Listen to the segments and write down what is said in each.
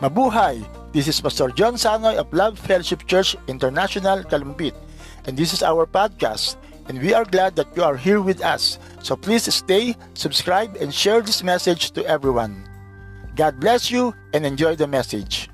Mabuhay! This is Pastor John Sanoy of Love Fellowship Church International, Kalumpit. And this is our podcast. And we are glad that you are here with us. So please stay, subscribe, and share this message to everyone. God bless you and enjoy the message.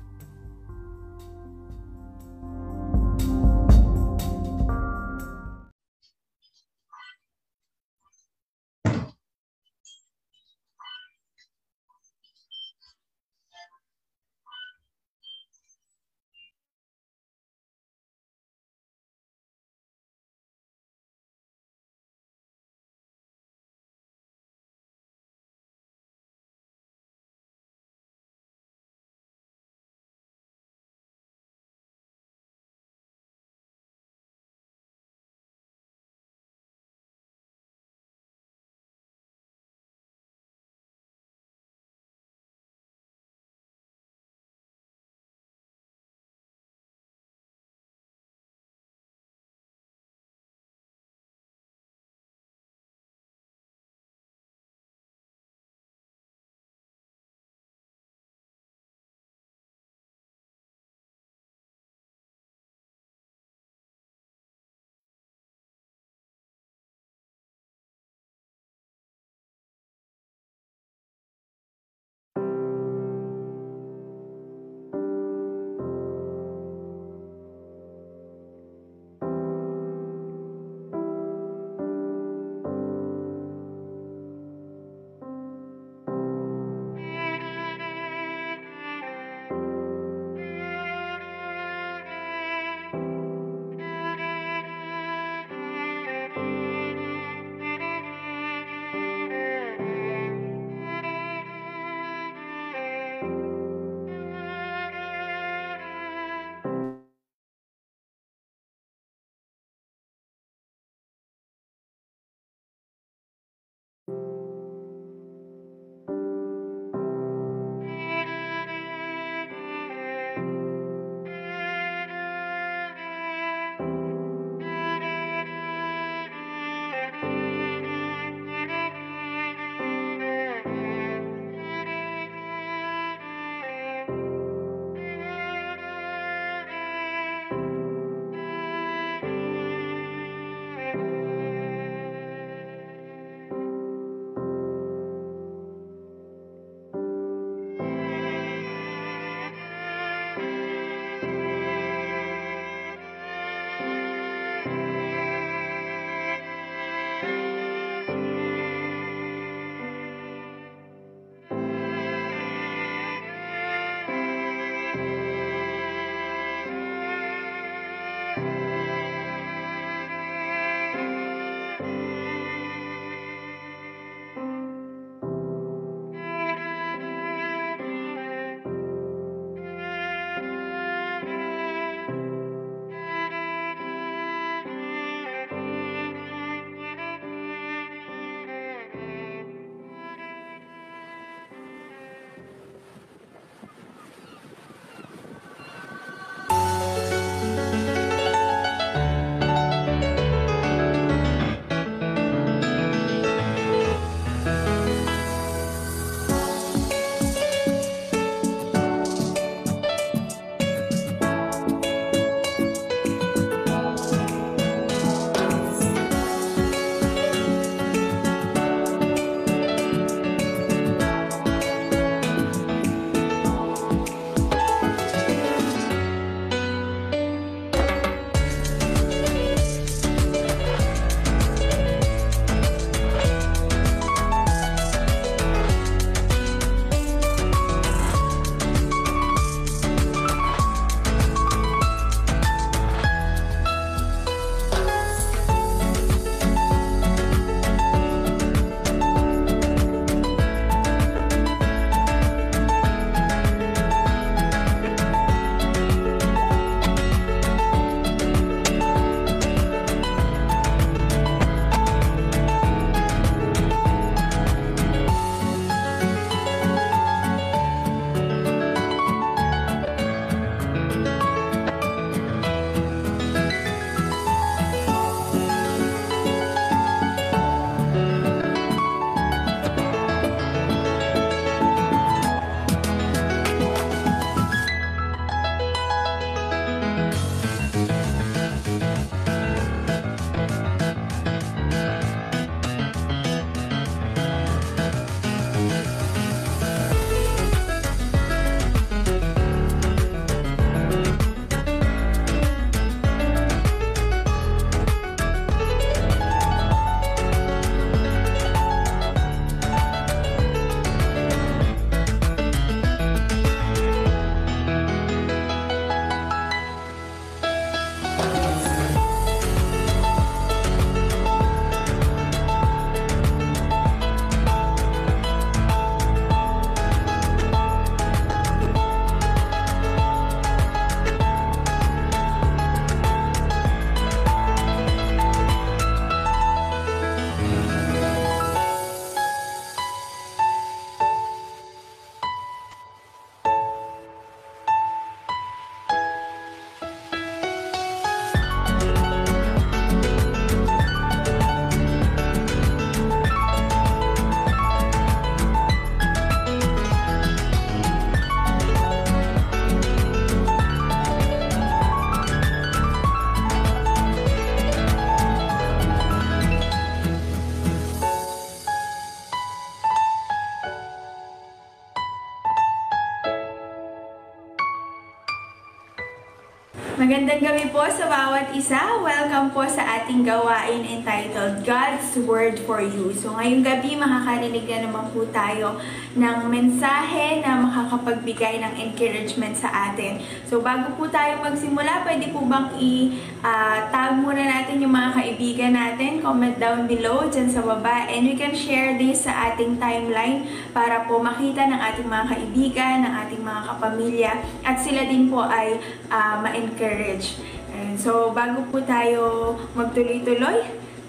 Magandang gabi po sa bawat isa. Welcome po sa ating gawain entitled God's Word for You. So ngayong gabi makakarinig na naman po tayo ng mensahe na makakapagbigay ng encouragement sa atin. So bago po tayo magsimula, pwede po bang i-tag uh, muna natin yung mga kaibigan natin. Comment down below dyan sa baba and you can share this sa ating timeline para po makita ng ating mga kaibigan, ng ating mga kapamilya at sila din po ay uh, ma-encourage encourage. And so, bago po tayo magtuloy-tuloy,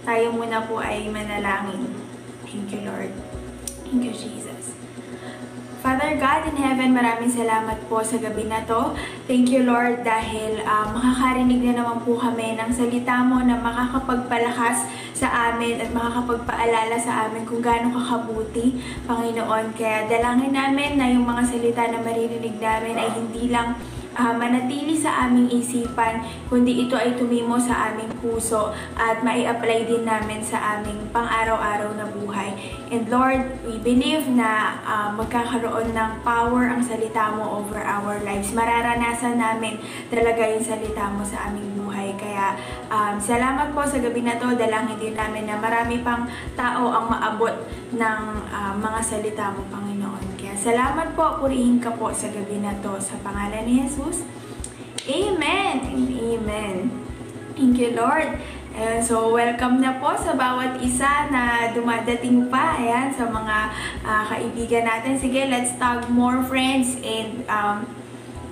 tayo muna po ay manalangin. Thank you, Lord. Thank you, Jesus. Father God in heaven, maraming salamat po sa gabi na to. Thank you Lord dahil uh, makakarinig na naman po kami ng salita mo na makakapagpalakas sa amin at makakapagpaalala sa amin kung gaano kakabuti, Panginoon. Kaya dalangin namin na yung mga salita na maririnig namin ay hindi lang uh, manatili sa aming isipan, kundi ito ay tumimo sa aming puso at mai-apply din namin sa aming pang-araw-araw na buhay. And Lord, we believe na uh, magkakaroon ng power ang salita mo over our lives. Mararanasan namin talaga yung salita mo sa aming buhay. Kaya um, salamat po sa gabi na to. Dalangin din namin na marami pang tao ang maabot ng uh, mga salita mo, Panginoon. Salamat po, purihin ka po sa gabi na to. Sa pangalan ni Jesus. Amen amen. Thank you, Lord. Ayan, so welcome na po sa bawat isa na dumadating pa ayan, sa mga uh, kaibigan natin. Sige, let's tag more friends and um,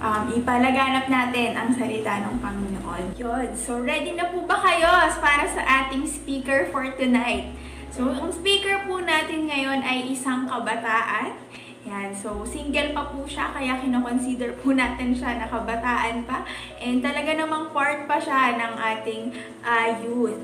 um, ipalaganap natin ang salita ng Panginoon. Yun. So ready na po ba kayo para sa ating speaker for tonight? So ang speaker po natin ngayon ay isang kabataan yan. So, single pa po siya, kaya kinoconsider po natin siya na kabataan pa. And talaga namang part pa siya ng ating uh, youth.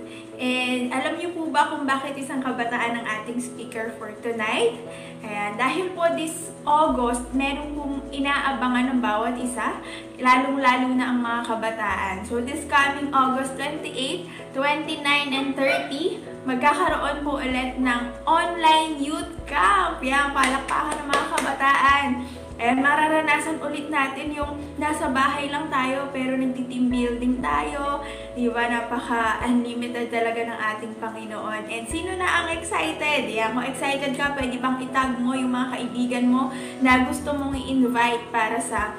And alam niyo po ba kung bakit isang kabataan ang ating speaker for tonight? Ayan, dahil po this August, meron pong inaabangan ng bawat isa, lalong-lalo na ang mga kabataan. So this coming August 28, 29, and 30, magkakaroon po ulit ng online youth camp. Yan, palakpakan ng mga kabataan. And mararanasan ulit natin yung nasa bahay lang tayo pero nagti-team building tayo. Di ba? Napaka-unlimited talaga ng ating Panginoon. And sino na ang excited? Yan, kung excited ka, pwede bang itag mo yung mga kaibigan mo na gusto mong i-invite para sa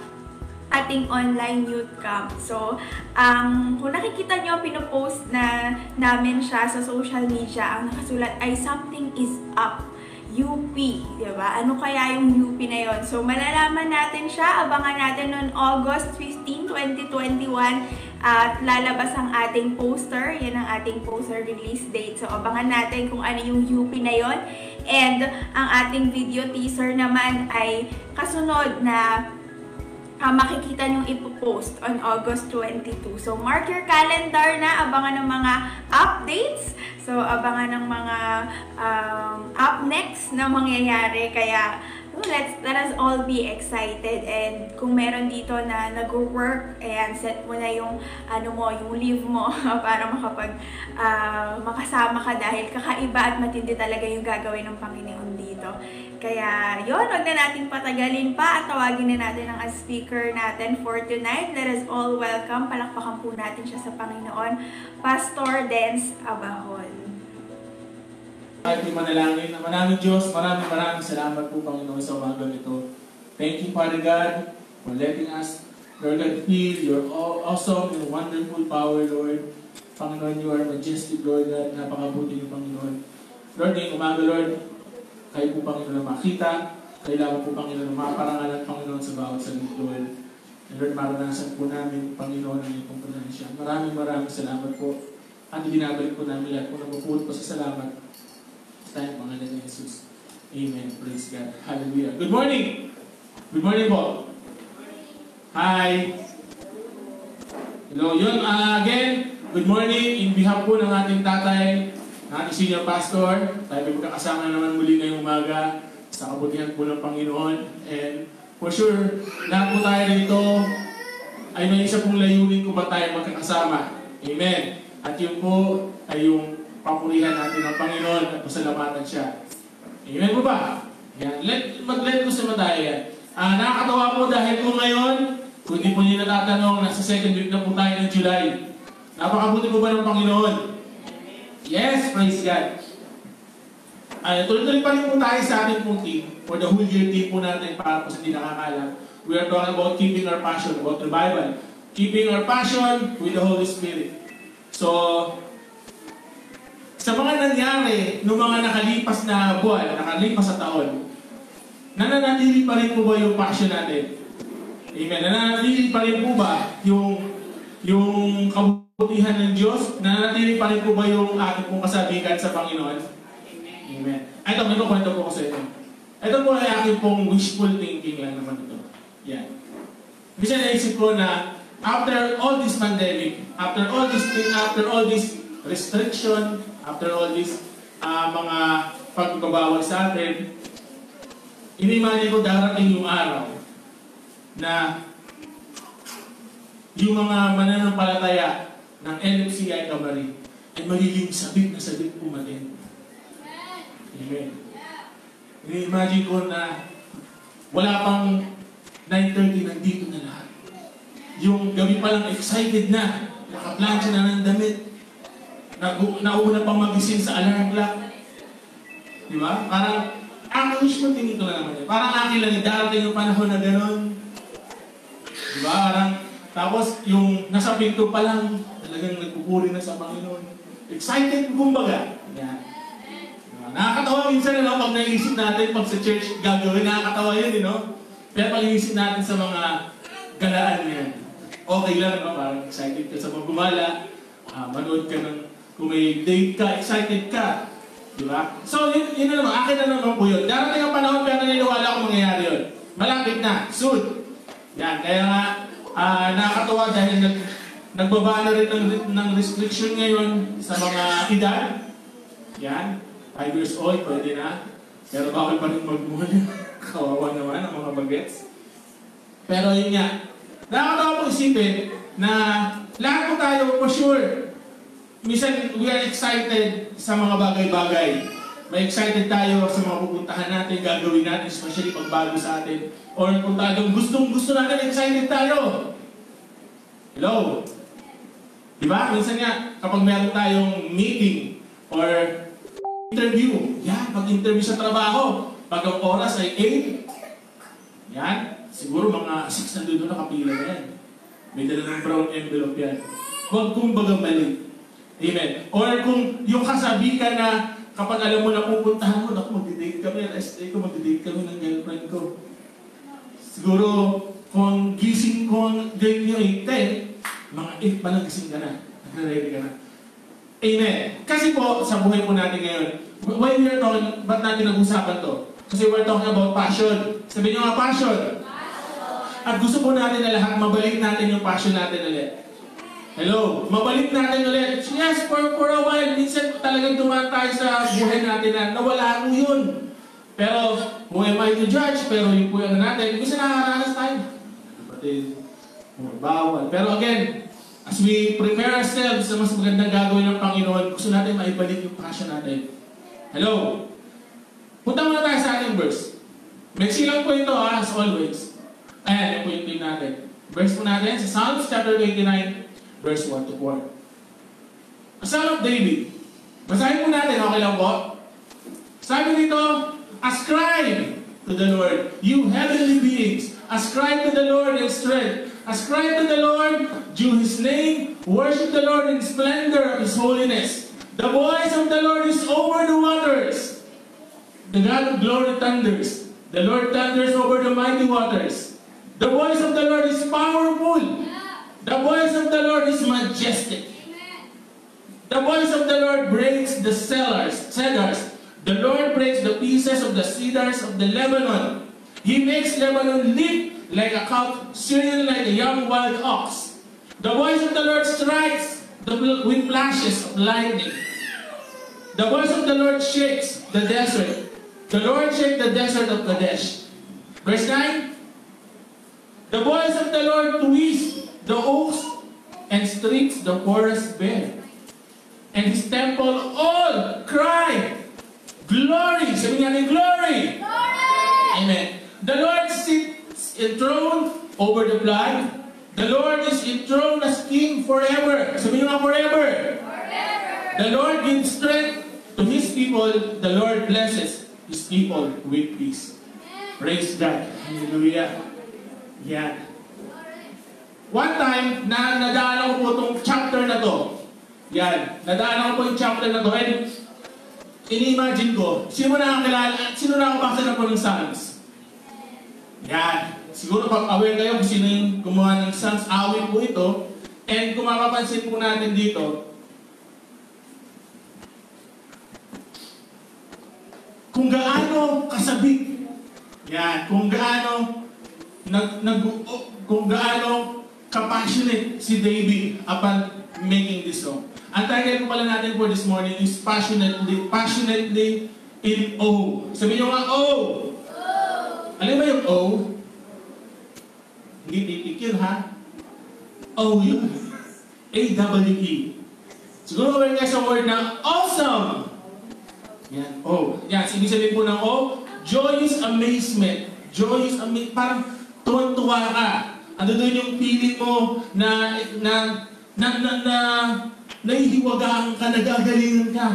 ating online youth camp. So, ang um, kung nakikita nyo, pinopost na namin siya sa social media, ang nakasulat ay something is up. UP, di ba? Ano kaya yung UP na yon? So, malalaman natin siya. Abangan natin noon August 15, 2021 at lalabas ang ating poster. Yan ang ating poster release date. So, abangan natin kung ano yung UP na yon. And ang ating video teaser naman ay kasunod na uh, makikita nyong ipopost on August 22. So, mark your calendar na. Abangan ng mga updates So, abangan ng mga um, up next na mangyayari. Kaya, let's, let us all be excited. And kung meron dito na nag-work, ayan, set mo na yung, ano mo, yung leave mo para makapag, uh, makasama ka dahil kakaiba at matindi talaga yung gagawin ng Panginoon dito. Kaya, yon wag na natin patagalin pa at tawagin na natin ang speaker natin for tonight. Let us all welcome, palakpakan po natin siya sa Panginoon, Pastor Dance Abahon. Ating manalangin na maraming Diyos, maraming maraming salamat po Panginoon sa umaga nito. Thank you Father God for letting us, Lord God, feel your awesome and wonderful power, Lord. Panginoon, you are majestic, Lord God. Napakabuti niyo, Panginoon. Lord, ngayong umaga, Lord, kayo po, Panginoon, na makita. Kailangan po, Panginoon, na maparangalan, Panginoon, sa bawat Lord. And Lord, maranasan po namin, Panginoon, ang iyong pagpanansya. Maraming maraming salamat po. At binabalik po namin lahat po na po sa salamat tayo, pangalan ni Jesus. Amen. Praise God. Hallelujah. Good morning! Good morning po. Hi! Hello. Yun, uh, again, good morning. In behalf po ng ating tatay, ng ating senior pastor, tayo may magkakasama naman muli ngayong umaga sa kabutihan po ng Panginoon. And for sure, lahat po tayo rito ay may isa pong layunin kung ba tayo magkakasama. Amen. At yun po ay yung papurihan natin ang Panginoon at pasalamatan siya. Amen po ba? Yan. Let, mag-let ko sa tayo yan. Uh, nakakatawa po dahil po ngayon Kung di po niyo natatanong, nasa second week na po tayo ng July. Napakabuti po ba ng Panginoon? Yes, praise God. Ay, tuloy-tuloy pa rin po tayo sa ating pong team for the whole year team po natin para po sa hindi nakakalam. We are talking about keeping our passion, about revival. Keeping our passion with the Holy Spirit. So, sa mga nangyari noong mga nakalipas na buwan, nakalipas sa taon, nananatili pa rin po ba yung passion natin? Amen. Nananatili pa rin po ba yung yung kabutihan ng Diyos? Nananatili pa rin po ba yung ating pong kasabigan sa Panginoon? Amen. Ito, may kukwento po ko sa ito. Ito po ay aking pong wishful thinking lang naman ito. Yan. Kasi naisip ko na after all this pandemic, after all this after all this restriction, after all this ah, mga pagbabawal sa atin, inimagine ko darating yung araw na yung mga mananampalataya ng NFCI Camari ay magiging sabit na sabit umatin. Amen. Ini-imagine ko na wala pang 9.30 nandito na lahat. Yung gabi pa lang excited na, nakaplansya na ng damit, nauna pang magising sa alarm clock. Di ba? Parang, mo tingin ko na naman. Parang akin lang, darating yung panahon na gano'n. Di ba? Parang, tapos yung nasa pinto pa lang, talagang nagpupuri na sa Panginoon. Excited, kumbaga. Yan. Diba? Nakakatawa minsan, no? Pag naisip natin, pag sa church gagawin, nakakatawa yun, you know? Pero pag naisip natin sa mga galaan yan, okay lang, no? Parang excited ka sa mga gumala, ah, manood ka ng, kung may date ka, excited ka. Di ba? So, yun, yun na naman, akin na naman po yun. Darating ang panahon, pero naniniwala ko mangyayari yun. Malapit na, soon. Yan, kaya nga, ah, nakakatawa dahil nag, nagbaba na rin ng, ng restriction ngayon sa mga edad. Yan, 5 years old, pwede na. Pero bakit pa rin magmula? Kawawa naman ang mga bagets. Pero yun nga, nakakatawa po isipin na lahat po tayo, for sure, minsan we are excited sa mga bagay-bagay. May excited tayo sa mga pupuntahan natin, gagawin natin, especially pag bago sa atin. Or kung talagang gustong gusto natin, excited tayo. Hello? Di ba? Minsan nga, kapag meron tayong meeting or interview, yan, pag-interview sa trabaho, pag ang oras ay 8, yan, siguro mga 6 na doon nakapila na yan. May dala ng brown envelope yan. Huwag kumbaga mali. Amen. Or kung yung kasabikan na kapag alam mo na pupuntahan mo, naku, magdi-date kami, rest day ko, magdi-date kami ng girlfriend ko. Siguro, kung gising ko ang date nyo ay 10, mga 8 pa lang gising ka na. Nagre-ready ka na. Amen. Kasi po, sa buhay po natin ngayon, why we are talking, ba't natin nag-usapan to? Kasi we're talking about passion. Sabi nyo nga, passion. At gusto po natin na lahat, mabalik natin yung passion natin ulit. Hello, mabalik natin ulit. Yes, for, for a while, minsan talagang dumaan tayo sa buhay natin na nawala ko yun. Pero, who am I to judge? Pero yun po yung ano natin. Minsan nakakaranas tayo. Kapatid, bawal. Pero again, as we prepare ourselves sa mas magandang gagawin ng Panginoon, gusto natin maibalik yung passion natin. Hello? Punta muna tayo sa ating verse. May silang po ito ha, as always. Ayan, yung po yung natin. Verse po natin sa Psalms chapter 89, verse 1 to 4. A Psalm of David. Basahin po natin, okay lang po? Sabi dito, Ascribe to the Lord, you heavenly beings. Ascribe to the Lord in strength. Ascribe to the Lord, due His name. Worship the Lord in splendor of His holiness. The voice of the Lord is over the waters. The God of glory thunders. The Lord thunders over the mighty waters. The voice of the Lord is powerful. The voice of the Lord is majestic. Amen. The voice of the Lord breaks the cellars, cedars. The Lord breaks the pieces of the cedars of the Lebanon. He makes Lebanon leap like a calf, Syrian like a young wild ox. The voice of the Lord strikes the with flashes of lightning. The voice of the Lord shakes the desert. The Lord shakes the desert of Kadesh. Verse 9. The voice of the Lord twists the oaks and strips the forest bare. And his temple all cry, Glory! Sabi nga ni glory! Amen. The Lord sits enthroned over the blood. The Lord is enthroned as King forever. Sabihin nga forever. The Lord gives strength to His people. The Lord blesses His people with peace. Praise God. Hallelujah. Yan. One time, na nadaanan ko po itong chapter na to. Yan. Nadaanan ko po yung chapter na to. And ini-imagine ko, sino nakakilala, sino nakabasa na po ng Psalms? Yan. Siguro pag aware kayo kung sino yung gumawa ng Psalms, awit po ito. And kung mapapansin po natin dito, kung gaano kasabik, yan, kung gaano nag, nag, oh, kung gaano kapassionate si David upon making this song. Ang title po pala natin for this morning is passionately, passionately in O. Sabi niyo nga, O! Alam ba yung O? Hindi titik yun, ha? O yun. A-W-E. Siguro aware kayo sa word na awesome. Yan, O. Yan, ibig sabihin po ng O, joyous amazement. Joyous amazement. Parang tuwan-tuwa ka. Ano doon yung feeling mo na, na, na, na, na, nahihiwagaan ka, nagagalingan ka.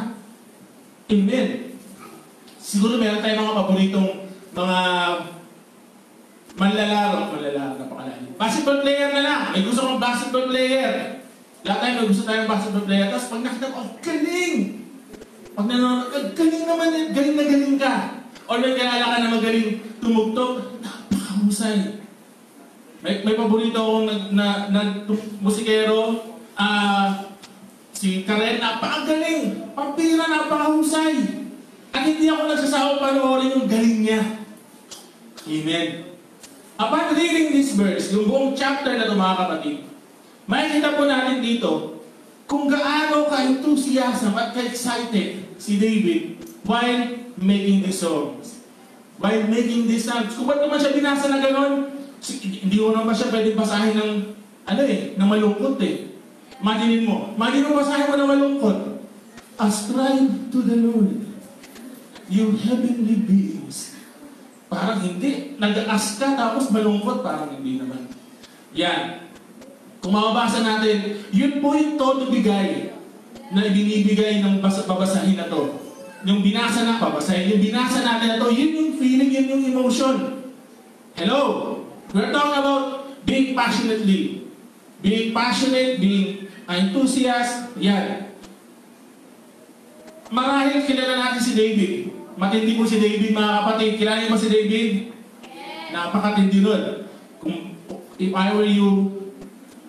Amen. Siguro meron tayong mga paboritong mga manlalaro. Manlalaro, napakalalim. Basketball player na lang. May gusto kong basketball player. Lahat tayo may gusto tayong basketball player. Tapos pag nakita ko, oh, galing! Pag nanonood galing naman yan. Galing na galing ka. O may kilala ka na magaling tumugtog, napakahusay. May, may paborito akong nag, na, na, musikero, ah, si Karen, napakagaling. Pampira, napakahusay. At hindi ako nagsasawang panoorin yung galing niya. Amen. Upon reading this verse, yung buong chapter na ito mga kapatid, makikita po natin dito kung gaano ka-enthusiasm at ka-excited si David while making these songs. While making these songs. Kung ba't naman siya binasa na gano'n, hindi ko naman siya pwede basahin ng, ano eh, ng malungkot eh. Imaginin mo, imagine mo basahin mo ng malungkot. Ascribe to the Lord, you heavenly beings. Parang hindi. Nag-ask ka tapos malungkot. Parang hindi naman. Yan. Kung mababasa natin, yun po yung todo bigay na ibinibigay ng basa, babasahin na to. Yung binasa na, babasahin. Yung binasa natin na to, yun yung feeling, yun yung emotion. Hello? We're talking about being passionately. Being passionate, being enthusiast, yan. Marahil kilala natin si David. Matindi po si David mga kapatid. Kilala niyo ba si David? Napakatindi nun. Kung, if I were you,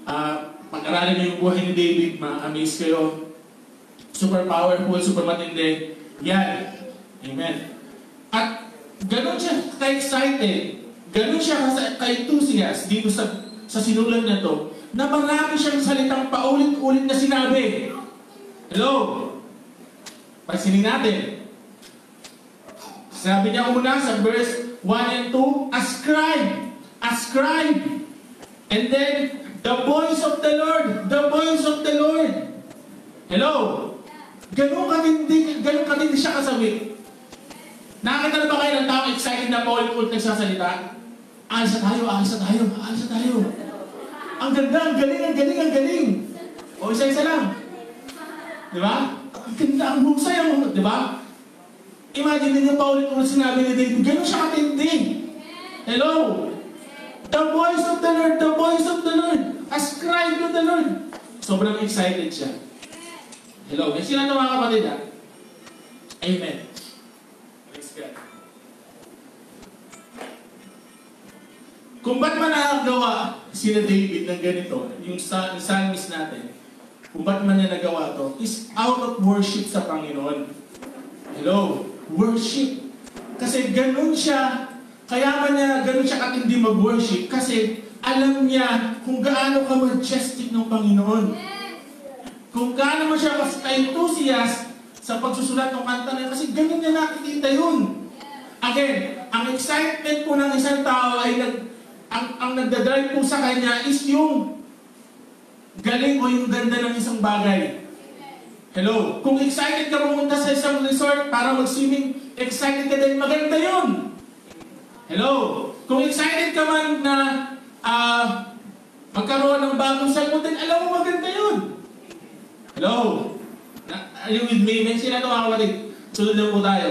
ah, pag-aralan niyo yung buhay ni David, ma-amaze kayo. Super powerful, super matindi. Yan. Amen. At ganun siya ka-excited, ganun siya ka- ka-enthusiast dito sa, sa sinulat na to, na marami siyang salitang paulit-ulit na sinabi. Hello? Pansinin natin. Sabi niya una sa verse 1 and 2, Ascribe! Ascribe! And then, the voice of the Lord! The voice of the Lord! Hello? Ganun katindi, ganun katindi siya kasabi. Nakakita na ba kayo ng tao excited na paulit-ulit nagsasalita? Alis na tayo, alis na tayo, alis na tayo. Ang ganda, ang galing, ang galing, ang galing. O isa-isa lang. Di ba? Ang ganda, ang husay, ang di ba? Imagine ninyo paulit-ulit sinabi ni David, ganun siya katindi. Hello? The voice of the Lord, the voice of the Lord. Ascribe to the Lord. Sobrang excited siya. Hello? May sila mga kapatid ha? Amen. Kung ba't man nakagawa sila David ng ganito, yung sa psalmist natin, kung ba't man niya nagawa to, is out of worship sa Panginoon. Hello? Worship. Kasi ganun siya, kaya man niya ganun siya katindi mag-worship, kasi alam niya kung gaano ka majestic ng Panginoon. Kung gaano mo siya mas enthusiast sa pagsusulat ng kanta na kasi ganun niya nakikita yun. Again, ang excitement po ng isang tao ay nag, ang, ang nagdadrive po sa kanya is yung galing o yung ganda ng isang bagay. Hello? Kung excited ka pumunta sa isang resort para mag-swimming, excited ka din, maganda yun. Hello? Kung excited ka man na ah, magkaroon ng bagong salmo din, alam mo maganda yun. Hello? Are you with me? May sila ito mga kapatid. Sunod na po tayo.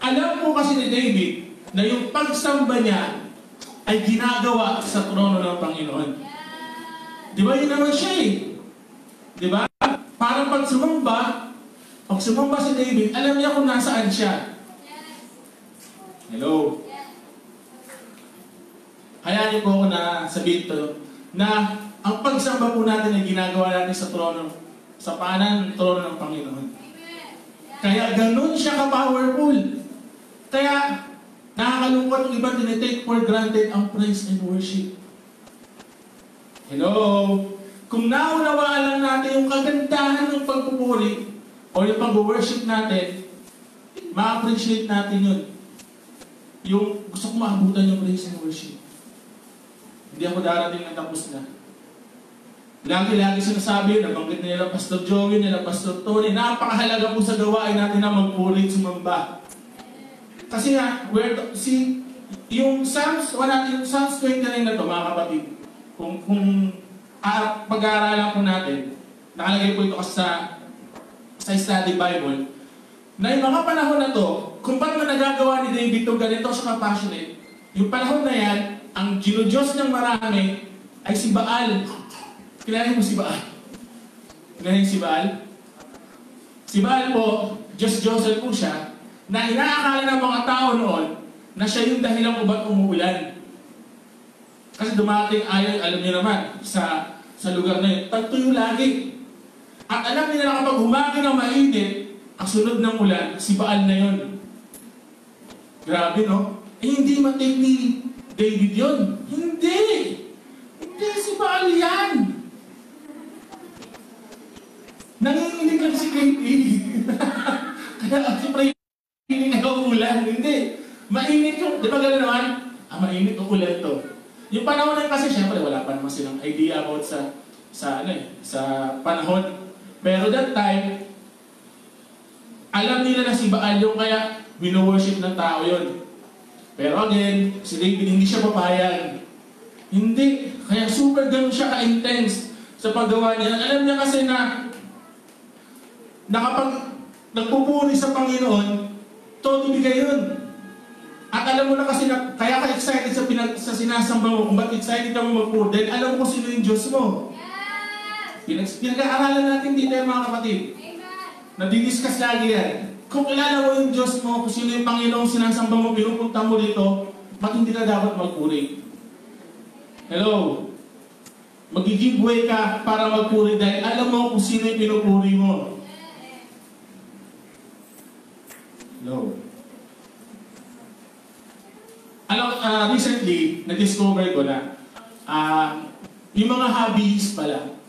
Alam po kasi ni David na yung pagsamba niya ay ginagawa sa trono ng Panginoon. Di ba yun naman siya eh? Di ba? Parang pag sumamba, pag sumamba si David, alam niya kung nasaan siya. Hello? Hayaan niyo po ako na sabihin to, na ang pagsamba po natin ay ginagawa natin sa trono, sa paanan ng trono ng Panginoon. Kaya ganun siya ka-powerful. Kaya nakakalungkot yung iba tinitake for granted ang praise and worship. Hello? Kung naunawaan lang natin yung kagandahan ng pagpupuri o yung pag-worship natin, ma-appreciate natin yun. Yung gusto ko maabutan yung praise and worship. Hindi ako darating na tapos na. Lagi-lagi sinasabi nabanggit nila Pastor Joey, nila Pastor Tony, napakahalaga po sa gawain natin na magpuri at sumamba. Kasi nga, where the, si, yung Psalms, wala, yung Psalms 29 na to, mga kapatid, kung, kung ah, pag-aaralan po natin, nakalagay po ito kasi sa, sa study Bible, na yung mga panahon na to, kung ba't mo nagagawa ni David itong ganito sa compassionate, yung panahon na yan, ang ginudiyos niyang marami ay si Baal. Kilala mo si Baal? Kilala si Baal? Si Baal po, Diyos Joseph po siya, na inaakala ng mga tao noon na siya yung dahilan kung ba't umuulan. Kasi dumating ayon, alam niyo naman, sa sa lugar na yun, tagtuyo lagi. At alam nila na kapag humagi ng mainit, ang sunod ng ulan, si Baal na yun. Grabe, no? Eh, hindi matake ni David yun. Hindi! Hindi, si Baal yan! Nanginginig lang si Katie. Kaya, siyempre, na ulan. Hindi. Mainit yung, di ba gano'n naman? Ah, mainit yung ulan to. Yung panahon na kasi, syempre, wala pa naman silang idea about sa, sa, ano eh, sa panahon. Pero that time, alam nila na si Baal yung kaya wino-worship ng tao yon. Pero again, si David hindi siya papayag. Hindi. Kaya super ganun siya ka-intense sa paggawa niya. Alam niya kasi na na kapag nagpupuri sa Panginoon, todo bigay yun. At alam mo na kasi na, kaya ka excited sa, pinag, sa sinasamba mo, kung ba't excited ka mo magpuri, dahil alam mo kung sino yung Diyos mo. Pinag, pinag-aaralan natin dito yung mga kapatid. Nadidiscuss lagi yan. Kung kilala mo yung Diyos mo, kung sino yung Panginoong sinasamba mo, pinupunta mo dito, ba't hindi ka dapat magpuri? Hello? Magiging ka para magpuri dahil alam mo kung sino yung pinupuri mo. Hello? Alam, ah, recently, na-discover ko na ah, yung mga hobbies pala,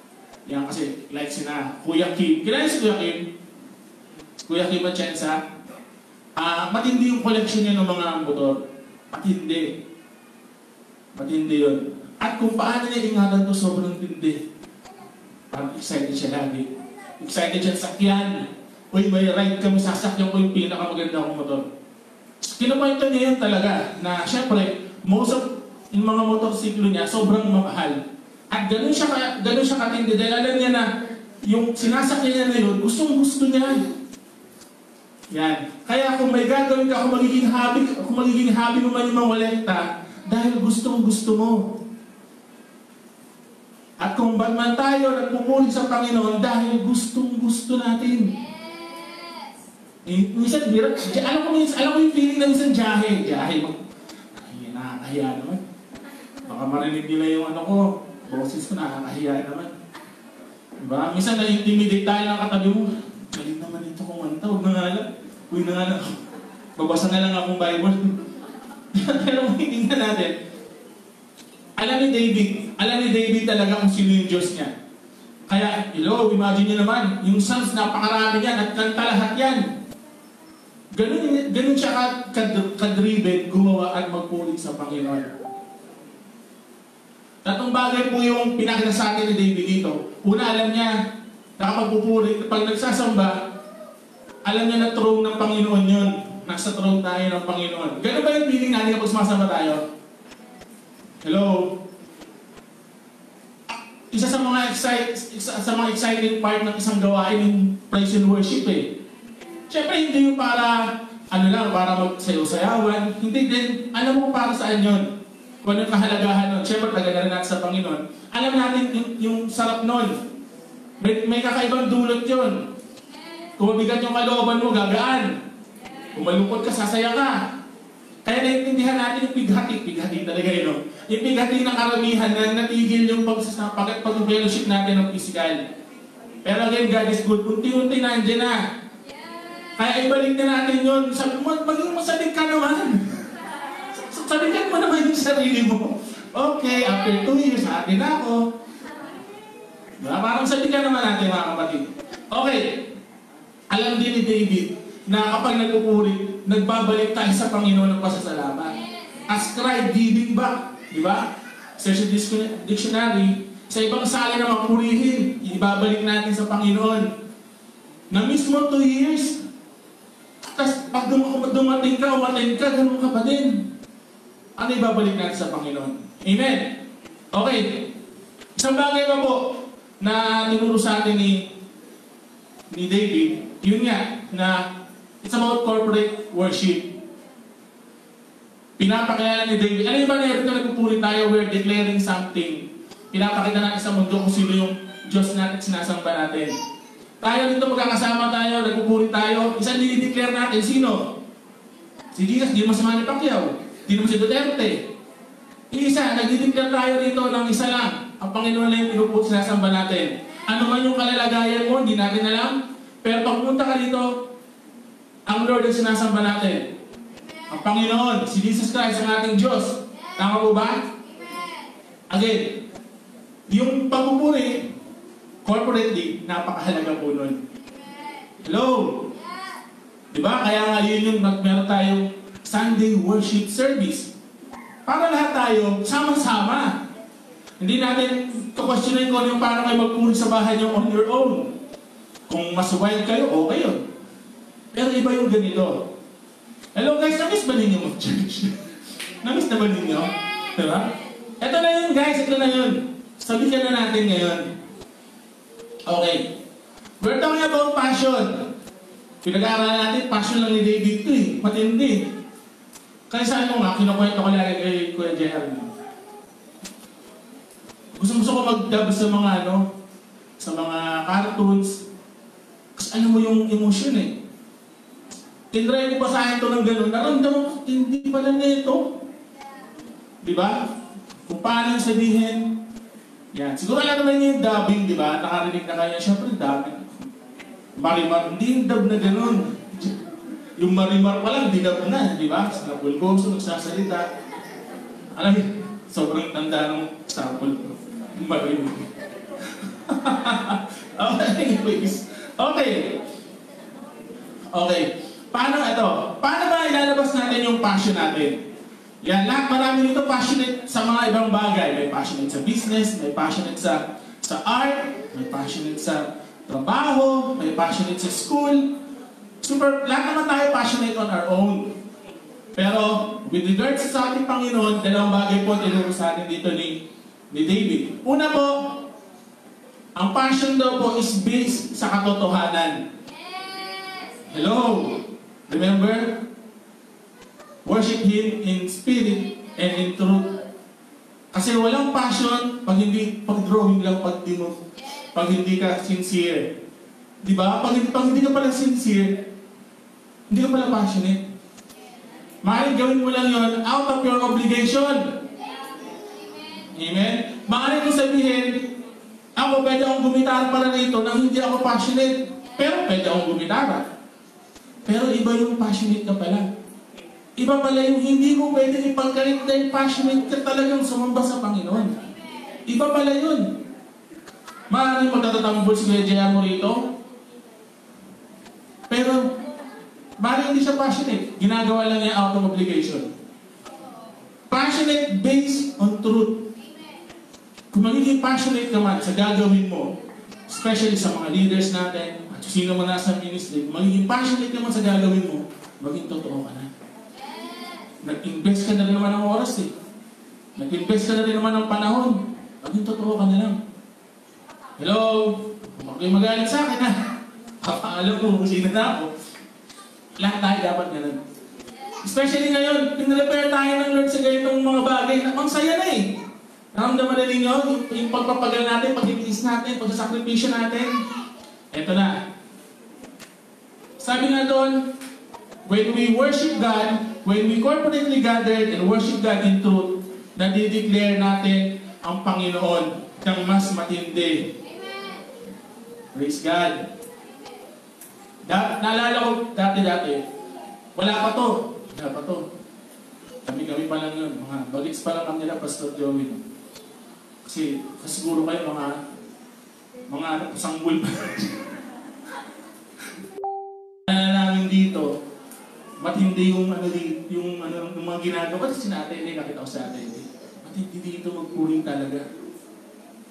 yan kasi like sina Kuya Kim. Kilala si Kuya Kim? Kuya Kim Atienza? Ah, matindi yung collection niya ng mga motor. Matindi. Matindi yun. At kung paano niya ingatan to, sobrang tindi. Parang excited siya lagi. Excited siya sa sakyan. Uy, may ride kami, sasakyan ko yung pinakamaganda kong motor. Kinukwento niya yun talaga na syempre, most of yung mga motorsiklo niya sobrang mamahal. At ganun siya, ka- ganun siya katindi dahil alam niya na yung sinasakyan niya na yun, gustong gusto niya. Yan. Kaya kung may gagawin ka, kung magiging hobby, kung magiging hobby mo man yung mawalekta, dahil gustong gusto mo. At kung ba't man tayo nagpupuri sa Panginoon dahil gustong gusto natin. Eh, minsan, bira, alam ko minsan, alam ko yung feeling na minsan jahe. Jahe, mag, nakakahiya naman. Baka marinig nila yung ano ko, boses ko, nakakahiya naman. Diba? Minsan na-intimidate tayo ng katabi mo. Galing naman ito kumanta, huwag na nga lang. Huwag na nga lang. Babasa na lang akong Bible. Pero tingnan natin. Alam ni David, alam ni David talaga kung sino yung Diyos niya. Kaya, hello, imagine niyo naman, yung Psalms, napakarami yan, at kanta lahat yan. Ganun, ganun siya ka, kad, kadriven gumawa at magpuri sa Panginoon. Tatong bagay po yung pinakita sa atin ni David dito. Una, alam niya, na kapag pupuri, pag nagsasamba, alam niya na throne ng Panginoon yun. Nasa throne tayo ng Panginoon. Ganun ba yung feeling natin kapag sumasamba tayo? Hello? Isa sa mga excite, isa sa mga exciting part ng isang gawain yung praise and worship eh. Siyempre hindi yung para ano lang, para magsayaw-sayawan. Hindi din, alam mo para saan yun. Kung ano yung kahalagahan nun. Siyempre, tagal natin sa Panginoon. Alam natin yung, yung sarap nun. May, may kakaibang dulot yun. Kung mabigat yung kalooban mo, gagaan. Kung malungkot ka, sasaya ka. Kaya naiintindihan natin yung pighati. Pighati talaga yun. no? Yung pighati ng karamihan na natigil yung pag- pag-fellowship natin ng physical. Pero again, God is good. Unti-unti nandiyan na. Kaya ibalik na natin yun. Sabi mo, maging masalig ka naman. S- Saligan mo naman yung sarili mo. Okay, after two years, happy na ako. Diba? Parang saligan naman natin mga kapatid. Okay, alam din ni David na kapag nagpupuri, nagbabalik tayo sa Panginoon ng pasasalamat. Ascribe giving back. Di ba? Sa dictionary, sa ibang sala na mapurihin, ibabalik natin sa Panginoon. Na mismo two years, tapos pag dum- dumating ka, umatin ka, ganun ka pa din. Ano ibabalik natin sa Panginoon? Amen? Okay. Isang bagay pa po na tinuro sa atin ni ni David, yun nga, na it's about corporate worship. Pinapakilala ni David. Ano yung ba na ito nagpupuri tayo, we're declaring something. Pinapakita natin sa mundo kung sino yung Diyos natin sinasamba natin. Tayo dito magkakasama tayo, nagpupuri tayo. Isang dinideclare natin, sino? Si Jesus, di mo si Manny Pacquiao. Di mo si Duterte. Isa, nagdideclare tayo dito ng isa lang. Ang Panginoon lang yung pinupuri sinasamba natin. Ano man yung kalalagayan mo, hindi natin alam. Pero pag pumunta ka dito, ang Lord ang sinasamba natin. Ang Panginoon, si Jesus Christ, ang ating Diyos. Tama po ba? Again, yung pagpupuri, corporately, napakahalaga po nun. Hello? Di ba? Kaya nga yun meron tayong Sunday worship service. Para lahat tayo, sama-sama. Hindi natin kukwestiyonin kung ano paano kayo magpuri sa bahay niyo on your own. Kung mas wild kayo, okay yun. Pero iba yung ganito. Hello guys, na-miss ba ninyo mag-church? na-miss na ba ninyo? Diba? Ito na yun guys, ito na yun. Sabihin na natin ngayon. Okay. We're talking about passion. Pinag-aaralan natin, passion lang ni David to eh. Matindi. Kaya sa ano nga, kinukwento ko lagi kay Kuya Jeremy. Gusto gusto ko mag-dub sa mga ano, sa mga cartoons. Kasi ano mo yung emotion eh. Tinry ko pa sa akin to ng gano'n, naramdaman ko, hindi pala nito. Di ba? Kung paano sabihin. Yan. Siguro alam naman niyo yung dubbing, di ba? Nakarinig na kayo. Siyempre, dubbing. Marimar, hindi yung dub na gano'n. Yung marimar pa lang, dinab na, di ba? Sa Napulgoso, nagsasalita. Alam mo, sobrang tanda ng sample ko. Marimar. okay, anyways. Okay. Okay. Paano ito? Paano ba ilalabas natin yung passion natin? Yan, lahat marami dito passionate sa mga ibang bagay. May passionate sa business, may passionate sa sa art, may passionate sa trabaho, may passionate sa school. Super, lahat naman tayo passionate on our own. Pero, with regards sa ating Panginoon, dalawang bagay po tinuro sa atin dito ni, ni David. Una po, ang passion daw po is based sa katotohanan. Hello? Remember? Worship Him in spirit and in truth. Kasi walang passion pag hindi, pag drawing lang, pag di mo, pag hindi ka sincere. Di ba? Pag, pag hindi ka pala sincere, hindi ka pala passionate. Maaaring gawin mo lang yon out of your obligation. Amen? Maaaring mo sabihin, ako pwede akong gumitara pala rito nang hindi ako passionate. Pero pwede akong gumitara. Pero iba yung passionate ka pala. Iba pala yung hindi mo pwede ipagkalit dahil passionate ka talagang sumamba sa Panginoon. Iba pala yun. Maaaring magtatatambol si Kuya Jaya mo rito. Pero, maaaring hindi siya passionate. Ginagawa lang niya out of obligation. Passionate based on truth. Kung magiging passionate ka man sa gagawin mo, especially sa mga leaders natin, at sino man nasa ministry, magiging passionate ka man sa gagawin mo, maging totoo ka na. Nag-invest ka na rin naman ng oras eh. Nag-invest ka na rin naman ng panahon. Maging totoo ka na lang. Hello? Huwag kayo magalit sa akin ha. Papaalam mo kung sino na ako. Lahat tayo dapat ganun. Especially ngayon, pinrepare tayo ng Lord sa ganitong mga bagay ang saya na eh. Naramdaman na ninyo yung, yung pagpapagal natin, pagtitiis natin, pagsasakripisyo natin. Ito na. Sabi nga doon, when we worship God, when we corporately gathered and worship God in truth, nadideclare natin ang Panginoon ng mas matindi. Praise God. Da, naalala ko dati-dati, wala pa to. Wala pa to. Kami-kami pa lang yun. Mga baliks pa lang kami nila, Pastor Joey. Kasi, siguro kayo mga mga ano, sanggol pa. Ano namin dito, matindi yung ano dito, yung ano yung mga ginagawa kasi natin eh, nakita ko sa atin eh. Matindi dito magpuring talaga.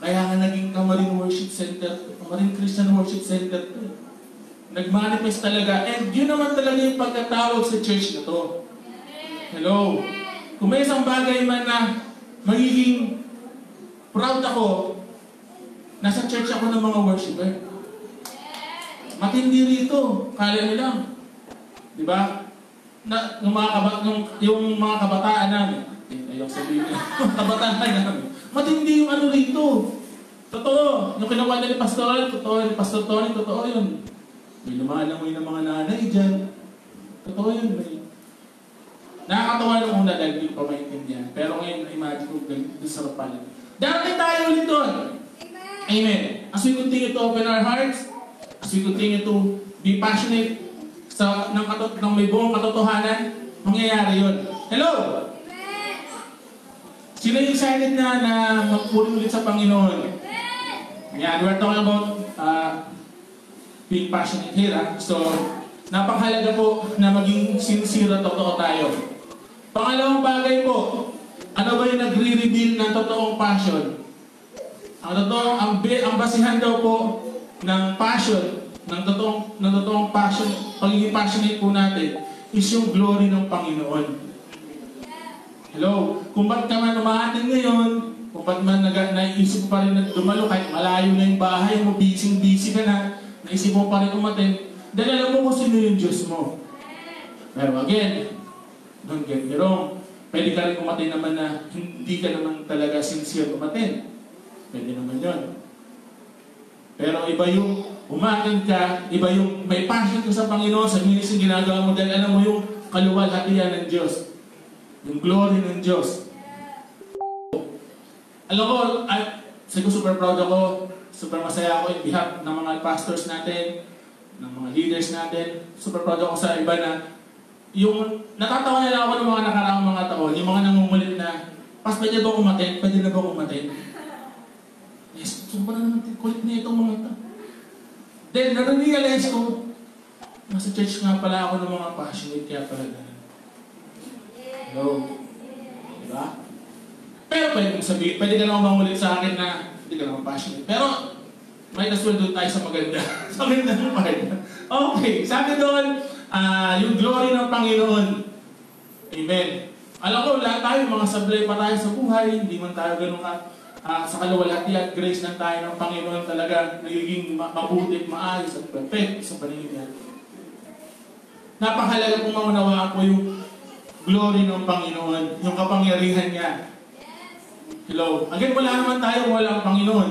Kaya nga naging Kamarin Worship Center, Kamarin Christian Worship Center to. eh. Nag-manifest talaga. And yun naman talaga yung pagkatawag sa church na to. Hello. Kung may isang bagay man na magiging proud ako, nasa church ako ng mga worshiper. Matindi rito. Kala nyo lang. Di ba? Na, yung, mga kaba, yung, yung mga kabataan namin, eh, ayok sabihin nyo, kabataan namin, matindi yung ano rito. Totoo. Yung kinuha ni Pastor, totoo. Ni Pastor Tony, totoo yun. May lumalangoy ng mga nanay dyan. Totoo yun. May... Nakakatawa nung una dahil hindi pa maintindihan. Pero ngayon, na-imagine ko doon sa pala. Darating tayo ulit doon. Amen. As we continue to open our hearts, as we continue to be passionate sa ng, katot ng may buong katotohanan, mangyayari yun. Hello! Sino excited na na magpuri ulit sa Panginoon? Yan, we're talking about uh, being passionate here. ah. So, napakahalaga po na maging sincere at totoo tayo. Pangalawang bagay po, ano ba yung nagre-reveal ng totoong passion? Ang totoo, ang, ang basihan daw po ng passion, ng totoong, ng totoong passion, pagiging passionate po natin, is yung glory ng Panginoon. Hello? Kung ba't ka man umaatin ngayon, kung ba't man nag- naisip pa rin na dumalo, kahit malayo na yung bahay mo, busy-busy ka na, naisip mo pa rin umatin, dahil alam mo kung sino yung Diyos mo. Pero again, don't get me wrong, pwede ka rin umatin naman na hindi ka naman talaga sincere umatin. Pwede naman yun. Pero iba yung umatin ka, iba yung may passion ka sa Panginoon, sa ministry ginagawa mo dahil alam mo yung kaluwalhatian ng Diyos. Yung glory ng Diyos. Alam ko, ay, siguro super proud ako, super masaya ako in behalf ng mga pastors natin, ng mga leaders natin. Super proud ako sa iba na yung natatawa nila ako ng mga nakaraang mga taon, yung mga nangungulit na, Pas, pwede ba umatin? Pwede na ba umatin? Yes, sobrang naman kulit na itong mga ito. Then, nare-realize ko, nasa church nga pala ako ng mga passionate, kaya pala ganun. Hello? Diba? Pero pwede mong sabihin, pwede ka naman mangulit sa akin na hindi ka naman passionate. Pero, might as well doon tayo sa maganda. sa maganda ng part. Okay, sabi doon, ah, yung glory ng Panginoon. Amen. Alam ko, lahat tayo, mga sablay pa tayo sa buhay, hindi man tayo ganun ka, ah, sa kaluwalhati at grace ng tayo ng Panginoon talaga nagiging ma- mabuti maayos at perfect sa paningin niya. Napakahalaga kong maunawaan ko yung glory ng Panginoon, yung kapangyarihan niya. Hello. Again, wala naman tayo kung wala ang Panginoon.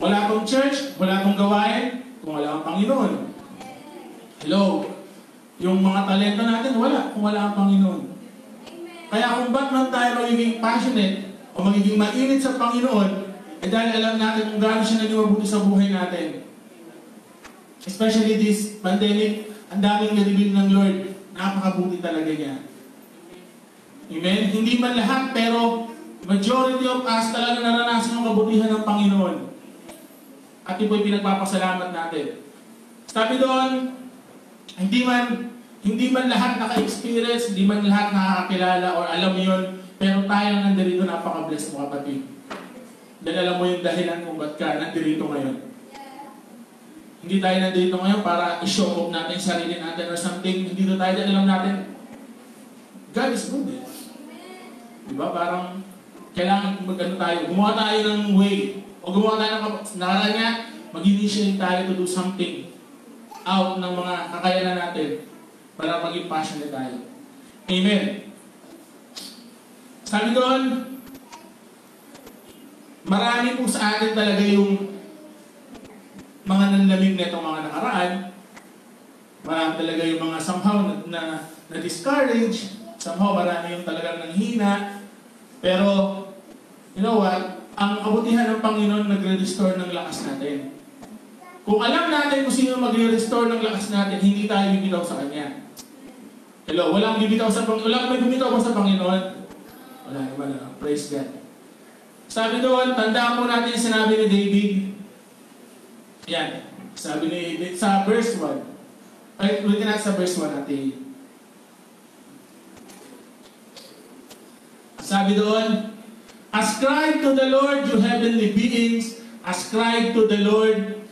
Wala akong church, wala akong gawain, kung wala ang Panginoon. Hello. Yung mga talento natin, wala kung wala ang Panginoon. Kaya kung ba't man tayo magiging passionate o magiging mainit sa Panginoon, eh dahil alam natin kung gaano siya naging mabuti sa buhay natin. Especially this pandemic, ang daming na-reveal ng Lord. Napakabuti talaga niya. Amen? Hindi man lahat, pero majority of us talaga naranasan yung kabutihan ng Panginoon. At ito po'y pinagpapasalamat natin. Sabi doon, hindi man hindi man lahat naka-experience, hindi man lahat nakakakilala or alam yun, pero tayo ang nandirito, napaka-blessed mo kapatid. Dahil mo yung dahilan kung ba't ka nandirito ngayon. Hindi tayo nandito ngayon para i-show off natin sarili natin or something. Hindi tayo dahil alam natin, God is good eh. Diba? Parang kailangan mag-ano tayo, gumawa tayo ng way. O gumawa tayo ng nakaraan nga, mag-initiate tayo to do something out ng mga kakayanan natin para maging passionate tayo. Amen. Sabi doon, marami po sa atin talaga yung mga nanlamig na itong mga nakaraan. Marami talaga yung mga somehow na, na, na discourage. Somehow marami yung talagang nanghina. Pero, you know what? Ang kabutihan ng Panginoon nagre-restore ng lakas natin. Kung alam natin kung sino magre-restore ng lakas natin, hindi tayo bibitaw sa Kanya. Hello, walang bibitaw sa Panginoon. Walang may bumitaw sa Panginoon? Wala naman. ah. Praise God. Sabi doon, tandaan po natin sinabi ni David. Yan. Sabi ni sa verse 1. Ay, ulitin natin sa verse 1 natin. Sabi doon, Ascribe to the Lord, you heavenly beings. Ascribe to the Lord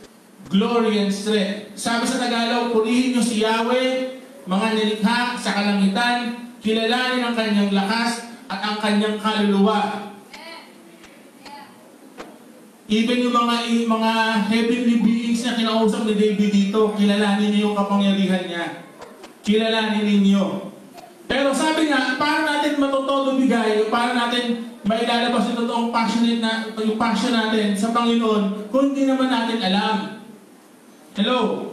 glory and strength. Sabi sa Tagalog, purihin niyo si Yahweh, mga nilikha sa kalangitan, kilalanin ang kanyang lakas at ang kanyang kaluluwa. Even yung mga yung mga heavenly beings na kinausap ni David dito, kilalanin niyo yung kapangyarihan niya. Kilalanin ninyo. Pero sabi nga, paano natin matutodo bigay, paano natin mailalabas yung totoong passionate na, yung passion natin sa Panginoon kung hindi naman natin alam. Hello?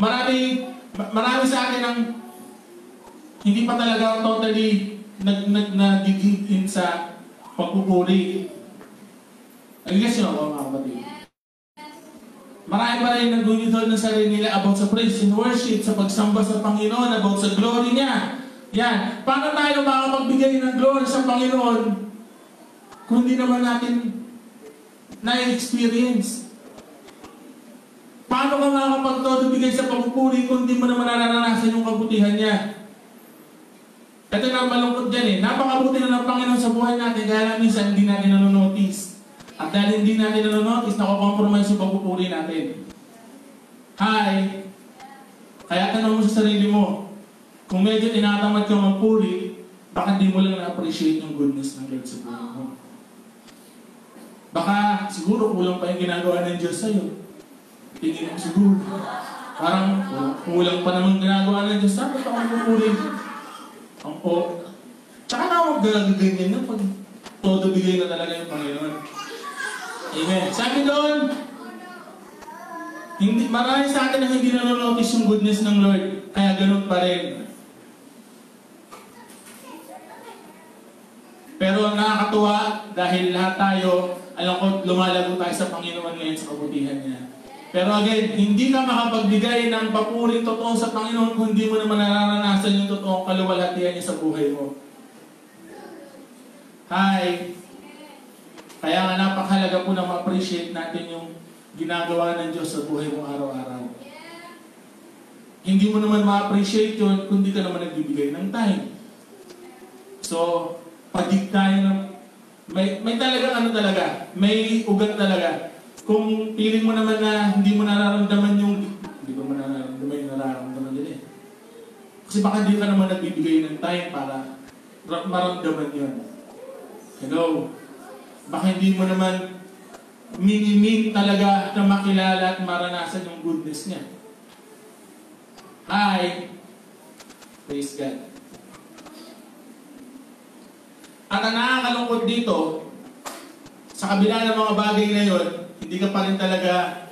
Marami, ma- marami sa atin ang hindi pa talaga totally nag, nag, nagiging in sa pagpupuri. Nag-guess nyo ako mga kapatid. Marami pa rin nag-unitol ng sarili nila about sa praise and worship, sa pagsamba sa Panginoon, about sa glory niya. Yan. Paano tayo makakapagbigay ng glory sa Panginoon kung hindi naman natin na-experience? Paano ka makakapagtodo bigay sa pagpupuri kung hindi mo naman nararanasan yung kabutihan niya? Ito na malungkot dyan eh. Napakabuti na ng Panginoon sa buhay natin kaya lang minsan hindi natin nanonotice. At dahil hindi natin nanonotice, nakokompromise yung pagpupuri natin. Hi! Kaya tanong mo sa sarili mo, kung medyo tinatamad kang magpuri, baka hindi mo lang na-appreciate yung goodness ng Lord sa buhay mo. Baka siguro kulang pa yung ginagawa ng Diyos sa'yo. Tingin mo siguro. Parang kulang pa naman ginagawa ng Diyos. Dapat ako magpupuri. Ang po. Tsaka na gagaganyan na pag todo bigay na talaga yung Panginoon. Amen. Sabi doon, hindi, marami sa atin na hindi nanonotice yung goodness ng Lord. Kaya ganun pa rin. Pero ang nakakatuwa, dahil lahat tayo, alam ko, lumalago tayo sa Panginoon ngayon sa kabutihan niya. Pero again, hindi ka makapagbigay ng papuring totoo sa Panginoon kung hindi mo naman nararanasan yung totoong kaluwalhatian niya sa buhay mo. Hi! Kaya nga napakahalaga po na ma-appreciate natin yung ginagawa ng Diyos sa buhay mo araw-araw. Hindi mo naman ma-appreciate yun kung di ka naman nagbibigay ng time. So, padig tayo ng... May, may talagang ano talaga, may ugat talaga. Kung feeling mo naman na hindi mo nararamdaman yung... Hindi mo nararamdaman yung nararamdaman din eh. Kasi baka hindi ka naman nagbibigay ng time para ra- maramdaman yun. Hello? Baka hindi mo naman minimin talaga na makilala at maranasan yung goodness niya. Hi! Praise God. At ang nakakalungkot dito, sa kabila ng mga bagay na yon, hindi ka pa rin talaga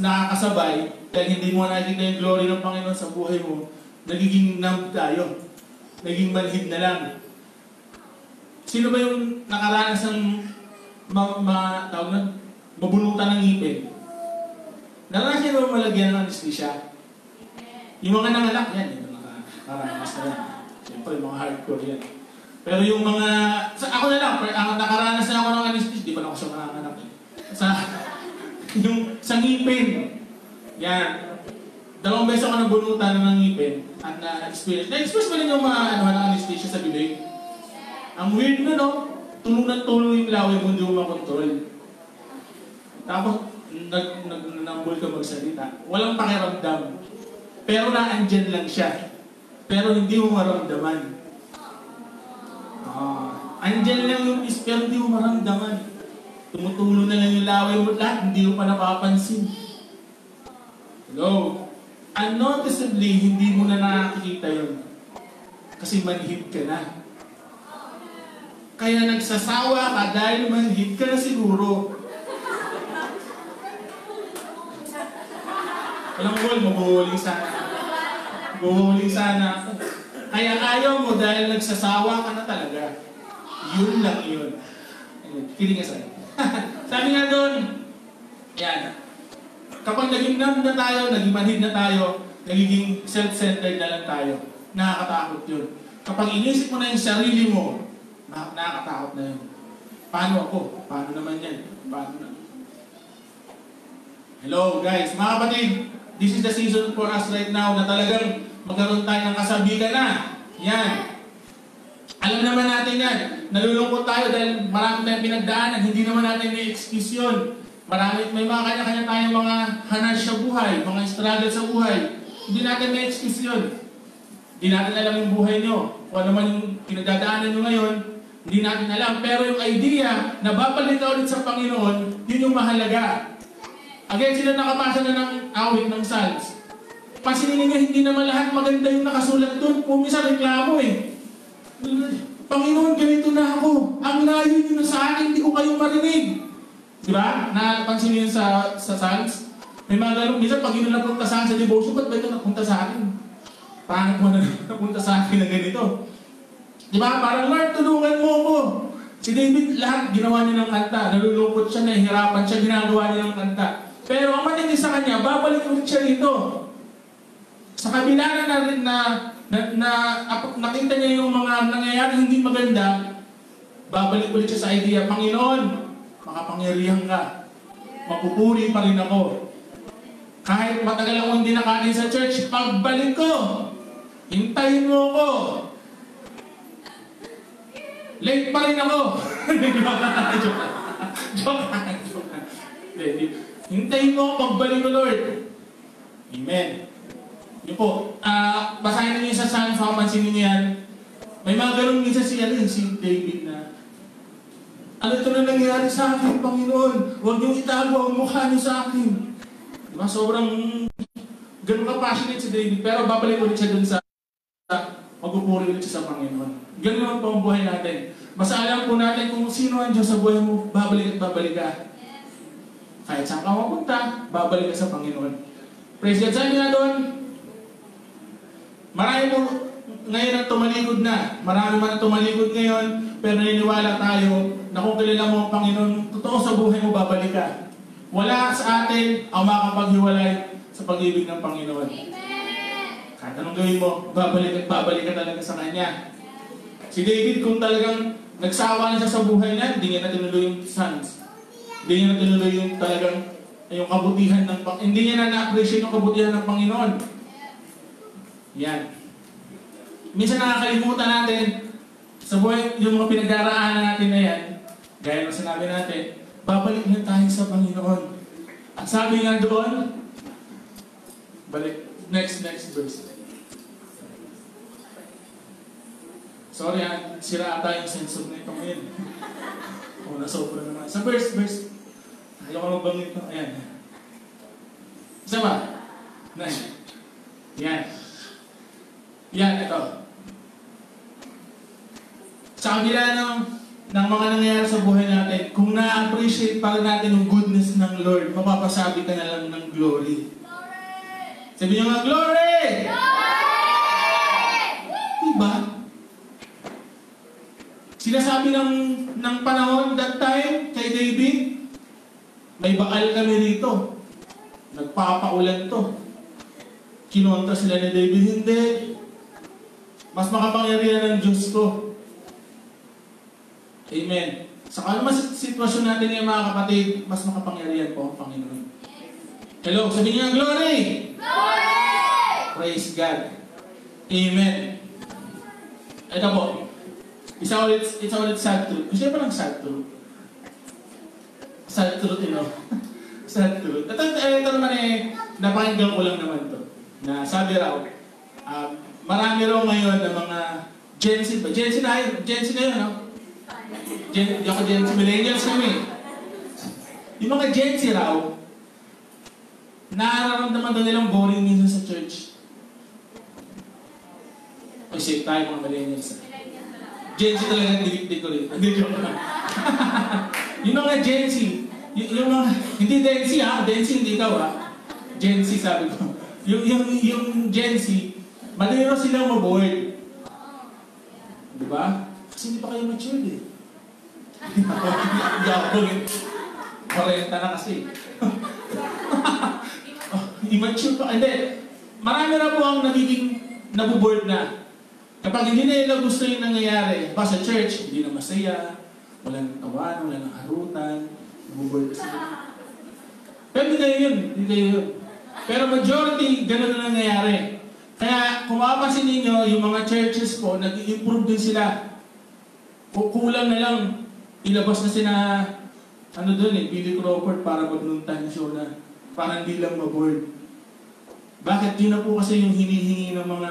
nakakasabay dahil hindi mo nakikita yung glory ng Panginoon sa buhay mo, nagiging numb tayo. Naging manhid na lang. Sino ba yung nakaranas ng ma, ma, tawag na, mabunutan ng ngipin? Naranasan niyo ba malagyan ng anesthesia? Yung mga nanganak, yan, yung mga nakaranas na yan. Siyempre, yung mga hardcore yan. Pero yung mga, sa, ako na lang, ako nakaranas na ako ng anesthesia, di pa na ako siya mananganak. Sa, yung, sa ngipin, yan. Dalawang beses ako nabunutan ng ngipin at na-experience. Na-experience ba rin yung mga ano, ng anesthesia sa bibig? Ang weird na no, tulong na tulong yung laway mo hindi mo makontrol. Tapos, nag, nag, nambol ka magsalita. Walang pakiramdam. Pero naandyan lang siya. Pero hindi mo maramdaman. Ah. Andyan lang yung pero hindi mo maramdaman. Tumutulo na lang yung laway mo lahat, hindi mo pa napapansin. Hello? Unnoticeably, hindi mo na nakakita yun. Kasi manhid ka na. Kaya nagsasawa ka dahil manhid ka na siguro. Alam mo, mabuhuling sana. Mabuhuling sana. Kaya ayaw mo dahil nagsasawa ka na talaga. Yun lang yun. Ayun, Kidding aside. Sabi nga doon, yan. Kapag naging numb na tayo, naging manhid na tayo, nagiging self-centered na lang tayo. Nakakatakot yun. Kapag inisip mo na yung sarili mo, na- nakakatakot na yun. Paano ako? Paano naman yan? Paano na? Hello guys, mga kapatid, this is the season for us right now na talagang magkaroon tayo ng kasabigan na. Yan. Alam naman natin yan. Nalulungkot tayo dahil marami tayong pinagdaanan. Hindi naman natin may excuse yun. Marami, may mga kanya-kanya tayong mga hanas sa buhay, mga struggle sa buhay. Hindi natin may excuse yun. Hindi natin alam yung buhay nyo. Kung ano man yung pinagdadaanan nyo ngayon, hindi natin alam. Pero yung idea na babalik ulit sa Panginoon, yun yung mahalaga. Again, sila nakapasa na ng awit ng Psalms. Pansinin ninyo, hindi naman lahat maganda yung nakasulat doon. Pumisa reklamo eh. Panginoon, ganito na ako. Ang layo nyo na sa akin, hindi ko kayo marinig. Di ba? Napansin niyo sa, sa Psalms? May mga ganun, minsan pag yun na napunta sa akin sa devotion, ba't ba ito napunta sa akin? Pangit mo na napunta sa akin na ganito. Di ba? Parang, Lord, tulungan mo ako. Si David, lahat ginawa niya ng kanta. Nalulungkot siya, nahihirapan siya, ginagawa niya ng kanta. Pero ang matindi sa kanya, babalik ulit siya rito. Sa kabila na na, na, na, na nakita niya yung mga nangyayari hindi maganda, babalik ulit siya sa idea, Panginoon, makapangyarihan ka. Mapupuri pa rin ako. Kahit matagal akong hindi nakain sa church, pagbalik ko, hintayin mo ako. Late pa rin ako. Joke joke. Joke. Hintayin mo ako pagbalik ko, Lord. Amen. Yun po, ah, basahin niyo sa Psalms, mapapansin niyo yan. May mga ganun minsan si, ano, si David na, ano ito na nangyari sa akin, Panginoon? Huwag niyong itago ang mukha niyo sa akin. Diba? Sobrang ganun ka passionate si David, pero babalik ulit siya dun sa magpupuri ulit siya sa Panginoon. Ganun ang po ang buhay natin. Basta alam po natin kung sino ang Diyos sa buhay mo, babalik at babalik ka. Kahit saan ka mapunta, babalik ka sa Panginoon. Praise God. Sabi nga doon, marami mo ngayon ang tumalikod na. Marami man ang tumalikod ngayon, pero naniniwala tayo na kung kilala mo ang Panginoon, totoo sa buhay mo, babalik ka. Wala sa atin ang makapaghiwalay sa pag-ibig ng Panginoon. Kahit anong gawin mo, babalik at babalik ka talaga sa Kanya. Si David, kung talagang nagsawa na siya sa buhay niya, hindi niya na tinuloy yung sons. Hindi niya na tinuloy yung talagang yung kabutihan ng Panginoon. Hindi niya na na-appreciate yung kabutihan ng Panginoon. Yan. Minsan nakakalimutan natin sa buhay, yung mga pinagdaraanan natin na yan, gaya ng sinabi natin, babalik na tayo sa Panginoon. At sabi nga doon, balik, next, next verse. Sorry ah, sira ata yung sensor na ito ngayon. O, nasobra naman. Sa verse, verse. Ayoko magbanggit ko. Ayan. Isa ba? Nine. Yan. Yan, ito. Sa kabila ng, ng mga nangyayari sa buhay natin, kung na-appreciate pa natin yung goodness ng Lord, mapapasabi ka na lang ng glory. Sabi niyo nga, glory! Diba? Sinasabi ng, ng panahon that time kay David, may bakal kami rito. Nagpapaulan to. Kinontra sila ni David, hindi. Mas makapangyarihan ng Diyos ko. Amen. Sa mas sitwasyon natin ngayon mga kapatid, mas makapangyarihan po ang Panginoon. Hello, sabi niya, glory! Glory! Praise God. Amen. Ito po. Isa ulit, isa ulit sad truth. Gusto niyo pa lang sad truth? Sad truth, you know? sad truth. Ito, ito naman eh, napakinggan ko lang naman to. Na sabi raw, um, marami raw ngayon na mga Gen Z ba? Gen Z na yun, Gen Z na yun, no? Gen, di ako Gen Z, millennials kami. Yung mga Gen Z raw, nararamdaman daw nilang boring minsan sa church. Ay, safe tayo mga millennials. Gen Z talaga, hindi ko rin. Hindi joke lang. yung mga Gen Z, yung mga, hindi Gen Z ha, Gen Z hindi ikaw ha. Gen Z sabi ko. Yung, yung, yung Gen Z, malero silang maboard. Di ba? Kasi hindi pa kayo matured eh. Ako eh. 40 na kasi. oh, immature pa. Hindi. Marami na po ang nagiging nabuboard na. Kapag hindi nila gusto yung nangyayari, pa sa church, hindi na masaya, walang tawanan, walang harutan, nabuboard na sila. Pero hindi kayo yun. Hindi kayo yun. Pero majority, ganun na nangyayari. Kaya kung mapapansin ninyo, yung mga churches po, nag-improve din sila. Ku- Kulang na lang, ilabas na sina, ano doon eh, Billy Crawford para magnuntan show na. Para hindi lang maboard. Bakit? Yun na po kasi yung hinihingi ng mga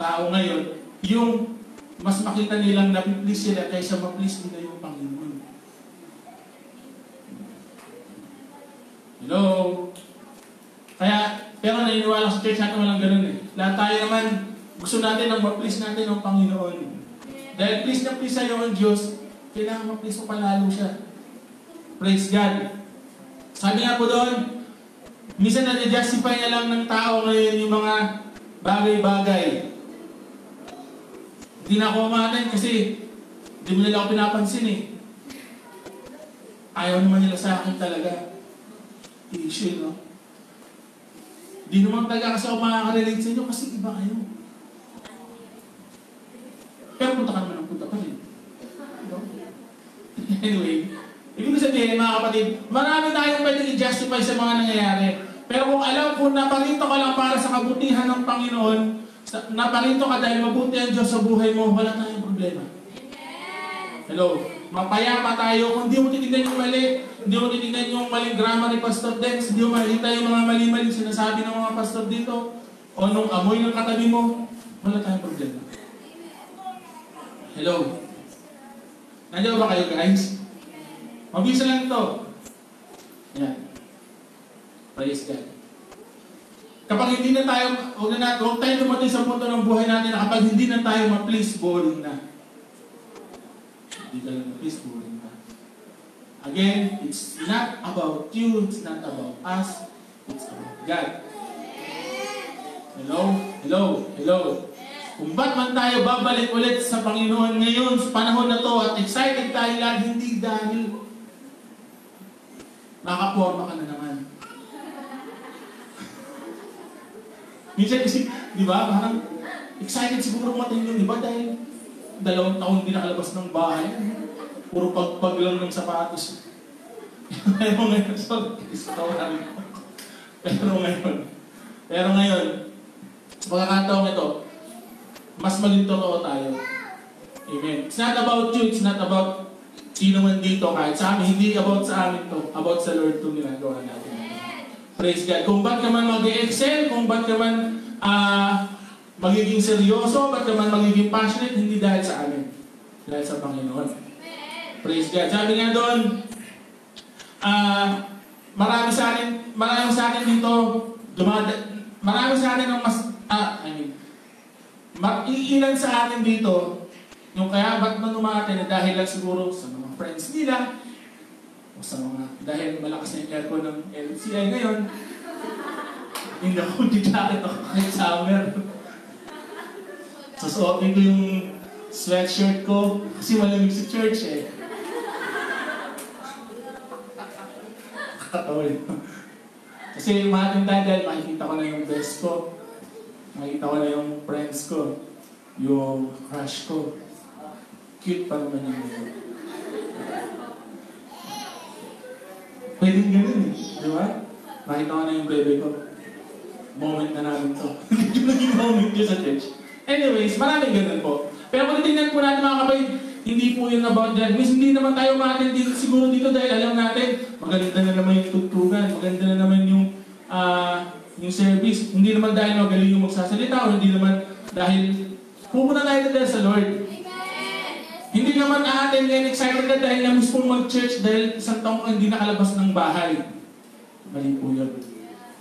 tao ngayon. Yung mas makita nilang napiplease sila kaysa ma-please nila yung Panginoon. Hello? Pero naniniwala sa church natin walang ganun eh. Lahat tayo naman, gusto natin ang ma-please natin ng Panginoon. Dahil please na please sa'yo ang Diyos, kailangan ma-please mo palalo siya. Praise God. Sabi nga po doon, minsan na-justify na lang ng tao ngayon yung mga bagay-bagay. Hindi na ako umaten kasi hindi mo nila ako pinapansin eh. Ayaw naman nila sa akin talaga. Issue, no? Di naman talaga kasi ako makaka-relate sa inyo kasi iba kayo. Pero punta ka naman ng punta pa rin. Anyway, ibig sabihin mga kapatid, marami tayong pwedeng i-justify sa mga nangyayari. Pero kung alam ko na parito ka lang para sa kabutihan ng Panginoon, naparito ka dahil mabuti ang Diyos sa buhay mo, wala tayong problema. Hello? Mapayapa tayo. Kung di mo titignan yung mali, hindi mo titignan yung maling grammar ni Pastor Dex, hindi mo makita yung mga mali-mali sinasabi ng mga pastor dito, o nung amoy ng katabi mo, wala tayong problema. Hello? Nandiyan ba kayo guys? Mabisa lang ito. Yan. Praise God. Kapag hindi na tayo, huwag na natin, huwag tayo dumating sa punto ng buhay natin na kapag hindi na tayo ma-please, boring na. Lang ma-please, boring na. Again, it's not about you, it's not about us, it's about God. Hello? Hello? Hello? Kung ba't man tayo babalik ulit sa Panginoon ngayon sa panahon na to at excited tayo lahat, hindi dahil nakaporma ka na naman. Minsan kasi, di ba, parang excited siguro matin yun, di ba? Dahil dalawang taon hindi nakalabas ng bahay. Puro pagpag lang ng sapatos. Pero ngayon, sorry, sorry. Pero ngayon, pero ngayon, sa pagkakataong ito, mas maging totoo tayo. Amen. It's not about you, it's not about sino man dito kahit sa amin. Hindi about sa amin to. About sa Lord to ginagawa natin. Praise God. Kung ba't ka man mag-excel, kung ba't ka man ah, magiging seryoso, ba't ka man magiging passionate, hindi dahil sa amin. Dahil sa Panginoon. Praise God. Sabi nga doon, ah, marami sa akin, marami sa akin dito, dumada, marami sa akin ang mas, ah, I mean, iilan sa atin dito, yung kaya ba't man umatin na dahil lang siguro sa mga friends nila, o sa mga, dahil malakas na yung aircon ng LCI ngayon, hindi ako jacket ako kahit summer. Susuotin ko yung sweatshirt ko kasi malamig sa church eh. Kakatawa Kasi umating tayo dahil makikita ko na yung best ko. Makikita ko na yung friends ko. Yung crush ko. Cute pa naman yung Pwedeng ganun eh. Di ba? Makita ko na yung bebe ko. Moment na namin to. Hindi naging moment yun sa church. Anyways, maraming ganun po. Pero kung titignan po natin mga kapatid, hindi po yun about that. Miss, hindi naman tayo umatin dito, siguro dito dahil alam natin, maganda na naman yung tugtugan, maganda na naman yung ah yung service. Hindi naman dahil magaling yung magsasalita o hindi naman dahil pupunta tayo na dahil sa Lord. pong mag-church dahil isang taong hindi nakalabas ng bahay. Mali po yun.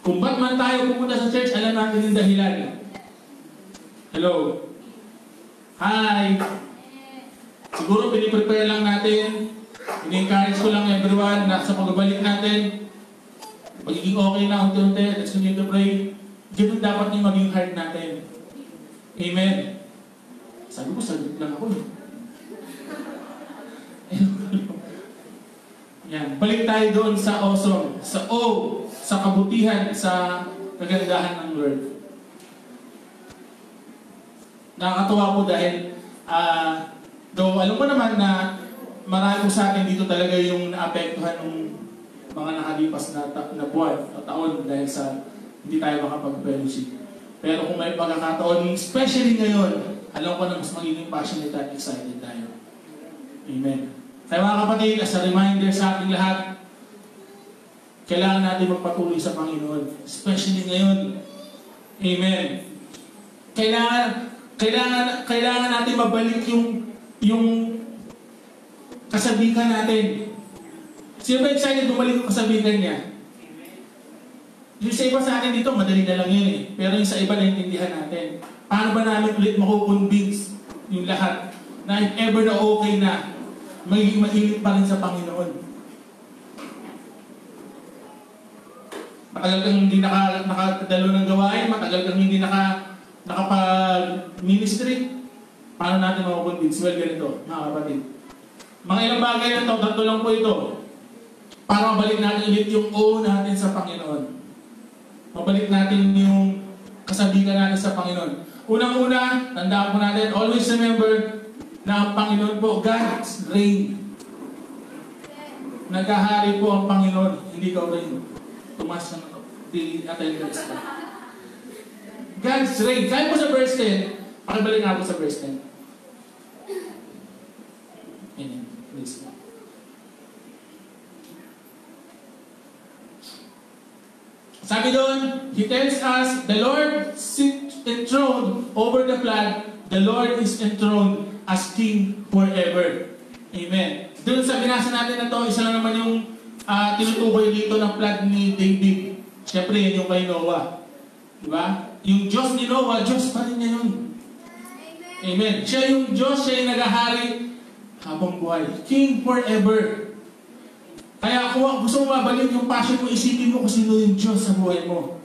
Kung ba't man tayo pupunta sa church, alam natin yung dahilan. Hello? Hi! Siguro piniprepare lang natin. Ini-encourage ko lang everyone na sa pagbabalik natin, magiging okay na unti-unti. Let's continue to pray. Ganun dapat yung maging heart natin. Amen. Sabi ko, sagot lang ako eh. Yan. Balik tayo doon sa awesome, sa O, sa kabutihan, sa kagandahan ng Lord. Nakakatuwa po dahil, ah, though alam ko naman na marami sa atin dito talaga yung naapektuhan ng mga nakalipas na, ta- na buwan o taon dahil sa hindi tayo makapag-fellowship. Pero kung may pagkakataon, especially ngayon, alam ko na mas magiging passionate at excited tayo. Amen. Kaya mga kapatid, as a reminder sa ating lahat, kailangan natin magpatuloy sa Panginoon. Especially ngayon. Amen. Kailangan, kailangan, kailangan natin mabalik yung, yung kasabikan natin. Sino ba excited bumalik yung kasabikan niya? Yung sa iba sa atin dito, madali na lang yun eh. Pero yung sa iba, naintindihan natin. Paano ba namin ulit makukonvince yung lahat na if ever na okay na, magiging mainit pa rin sa Panginoon. Matagal kang hindi naka, ng gawain, matagal kang hindi naka, nakapag-ministry. Paano natin makukonvince? Well, ganito, mga kapatid. Mga ilang bagay na ito, tatlo lang po ito. Para mabalik natin ulit yung O natin sa Panginoon. Mabalik natin yung kasabihan natin sa Panginoon. Unang-una, tandaan po natin, always remember na ang Panginoon po, God's reign. Nagahari po ang Panginoon, hindi ka reign. Tumas na ito. Di attendance ka. God's reign. Kaya po sa verse 10, pakibalik nga sa verse 10. Amen. Please. Sabi doon, He tells us, the Lord sit enthroned over the flood, the Lord is enthroned as King forever. Amen. Doon sa binasa natin na to, isa lang naman yung uh, tinutukoy dito ng flood ni David. Siyempre, yan yung kay Noah. Diba? Yung Diyos ni Noah, Diyos pa rin niya yun. Amen. Siya yung Diyos, siya yung nagahari habang buhay. King forever. Kaya kung gusto mo mabalik yung passion mo, isipin mo kung sino yung Diyos sa buhay mo.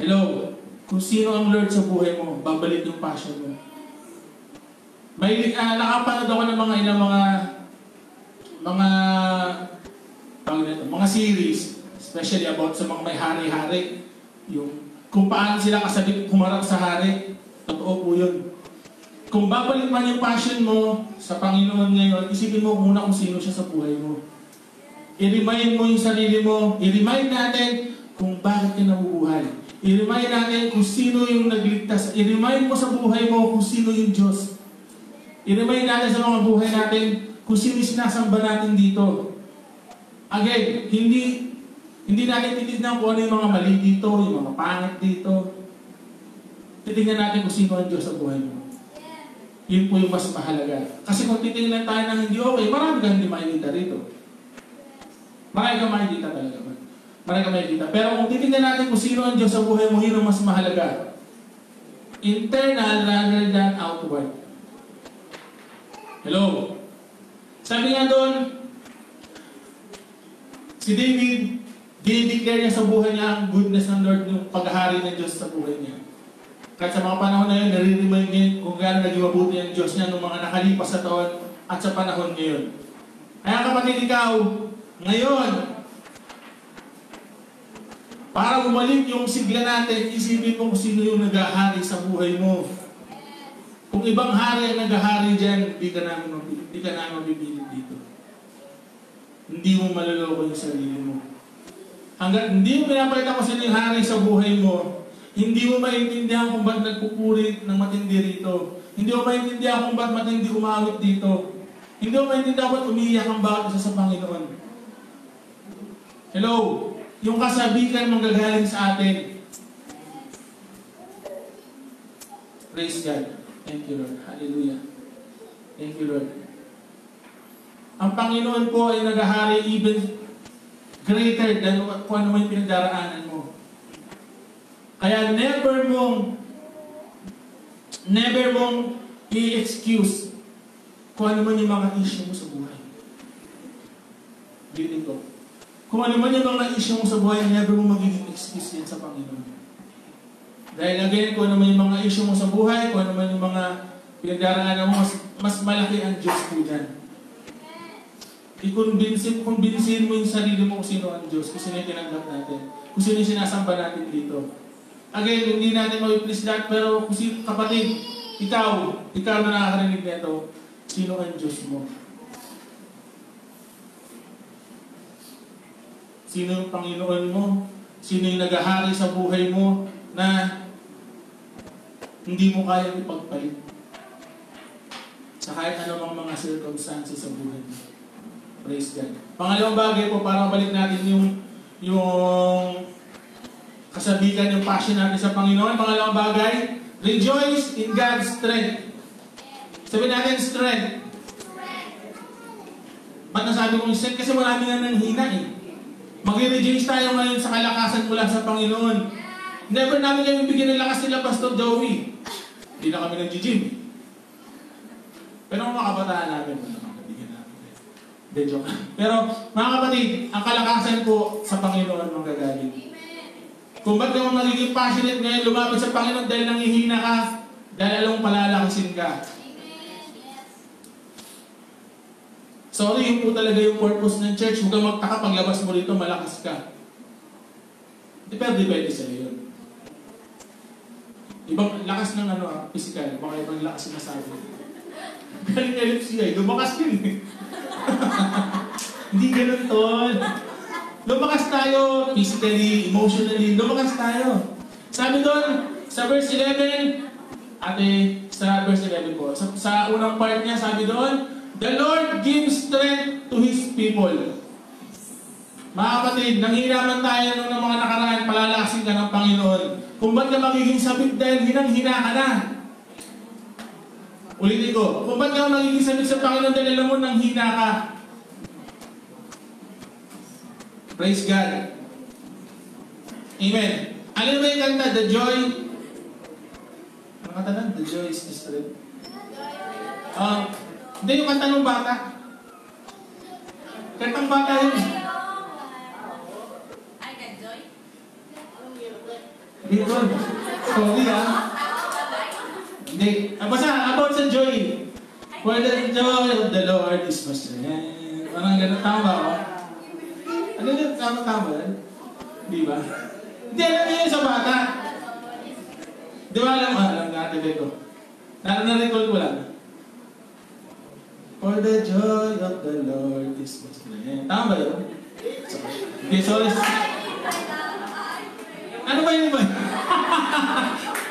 Hello? Kung sino ang Lord sa buhay mo, babalik yung passion mo. May uh, nakapanood ako ng mga ilang mga mga mga series, especially about sa mga may hari-hari. Yung kung paano sila kasabit humarap sa hari. Totoo po yun. Kung babalik man yung passion mo sa Panginoon ngayon, isipin mo muna kung sino siya sa buhay mo. I-remind mo yung sarili mo. I-remind natin kung bakit ka nabubuhay. I-remind natin kung sino yung nagligtas. I-remind mo sa buhay mo kung sino yung Diyos. I-remind natin sa mga buhay natin kung sino yung sinasamba natin dito. Again, hindi hindi natin titignan kung ano yung mga mali dito, yung mga pangit dito. Titignan natin kung sino ang Diyos sa buhay mo. Yun po yung mas mahalaga. Kasi kung titingnan tayo ng hindi okay, marami kang hindi makikita rito. Marami kang makikita talaga. Marami kang makikita. Pero kung titingnan natin kung sino ang Diyos sa buhay mo, yun ang mas mahalaga. Internal rather than outward. Hello? Sabi nga doon, si David, dinideclare niya sa buhay niya ang goodness ng Lord, yung paghahari ng Diyos sa buhay niya. Kahit sa mga panahon na yun, nare-remind niya kung gaano naging mabuti ang Diyos niya noong mga nakalipas sa taon at sa panahon ngayon. Kaya kapatid ikaw, ngayon, para bumalik yung sigla natin, isipin mo kung sino yung nag-ahari sa buhay mo. Kung ibang hari ang nag-ahari dyan, hindi ka namin hindi ka namin mabibilit dito. Hindi mo maloloko yung sarili mo. Hanggat hindi mo pinapakita kung sino yung hari sa buhay mo, hindi mo maintindihan kung ba't nagpupuri ng matindi rito. Hindi mo maintindihan kung ba't matindi umawit dito. Hindi mo maintindihan ba't umiiyak ang bawat isa sa Panginoon. Hello? Yung kasabikan manggagaling sa atin. Praise God. Thank you, Lord. Hallelujah. Thank you, Lord. ang Panginoon po ay naghahari even greater than kung ano man yung pinagdaraanan mo. Kaya never mong never mong i-excuse kung ano man yung mga issue mo sa buhay. Ulitin ko. Kung ano man yung mga issue mo sa buhay, never mo magiging excuse yan sa Panginoon. Dahil again, kung ano man yung mga issue mo sa buhay, kung ano man yung mga pinagdaraanan mo, mas, mas malaki ang Diyos po dyan. I-convince, convincein mo yung sarili mo kung sino ang Diyos, kung sino yung tinanggap natin, kung sino yung sinasamba natin dito. Again, hindi natin ma-please lahat, pero kung si kapatid, ikaw, ikaw na nakakarinig nito, sino ang Diyos mo? Sino yung Panginoon mo? Sino yung naghahari sa buhay mo na hindi mo kaya ipagpalit? Sa kahit anumang mga circumstances sa buhay mo. Praise God. Pangalawang bagay po, para mabalik natin yung yung kasabigan, yung passion natin sa Panginoon. Pangalawang bagay, rejoice in God's strength. Sabi natin, strength. Ba't nasabi kong strength? Kasi marami nga nang hina eh. Mag-rejoice tayo ngayon sa kalakasan mula sa Panginoon. Never namin kami bigyan ng lakas nila, Pastor Joey. Hindi na kami nag-gym. Pero mga kabataan namin, namin. Hindi, joke. Pero mga kapatid, ang kalakasan po sa Panginoon manggagaling. Kung ba't ka magiging passionate ngayon lumapit sa Panginoon dahil nangihina ka, dahil alam mong palalakasin ka. Sorry, yun po talaga yung purpose ng church. Huwag kang magtaka paglabas mo rito, malakas ka. Depende, depende sa'yo yun. Ibang lakas ng ano, ah, physical, baka ibang lakas sinasabi. Galing LFC ay, lumakas yun eh. Hindi ganun tol. Lumakas tayo physically, emotionally, lumakas tayo. Sabi doon, sa verse 11, ate, sa verse 11 po, sa, sa unang part niya, sabi doon, The Lord gives strength to His people. Mga kapatid, nanghiraman tayo nung ng mga nakaraan, palalakasin ka ng Panginoon. Kung ba't ka magiging sabit dahil hinang-hina ka na. Ulitin ko, kung ba't ka magiging sabit sa Panginoon dahil alam mo nang hina ka. Praise God. Amen. Alam mo yung kanta, The Joy? Ano kanta na? The Joy is the strength. Ah, hindi yung kanta ng bata. Kantang bata yun. Hindi ko. Sorry ah. Hindi. Ah, basta about sa joy. For the joy of the Lord is my strength. Parang ganun. Tama ba ako? Ano yun? Tama-tama yan? Di ba? Hindi, alam niyo yun sa bata. Di ba alam? Ah, alam nga, ate ko. Na-recall ko lang. For the joy of the Lord is my strength. Tama ba yun? Okay, sorry. Ano ba yun ba?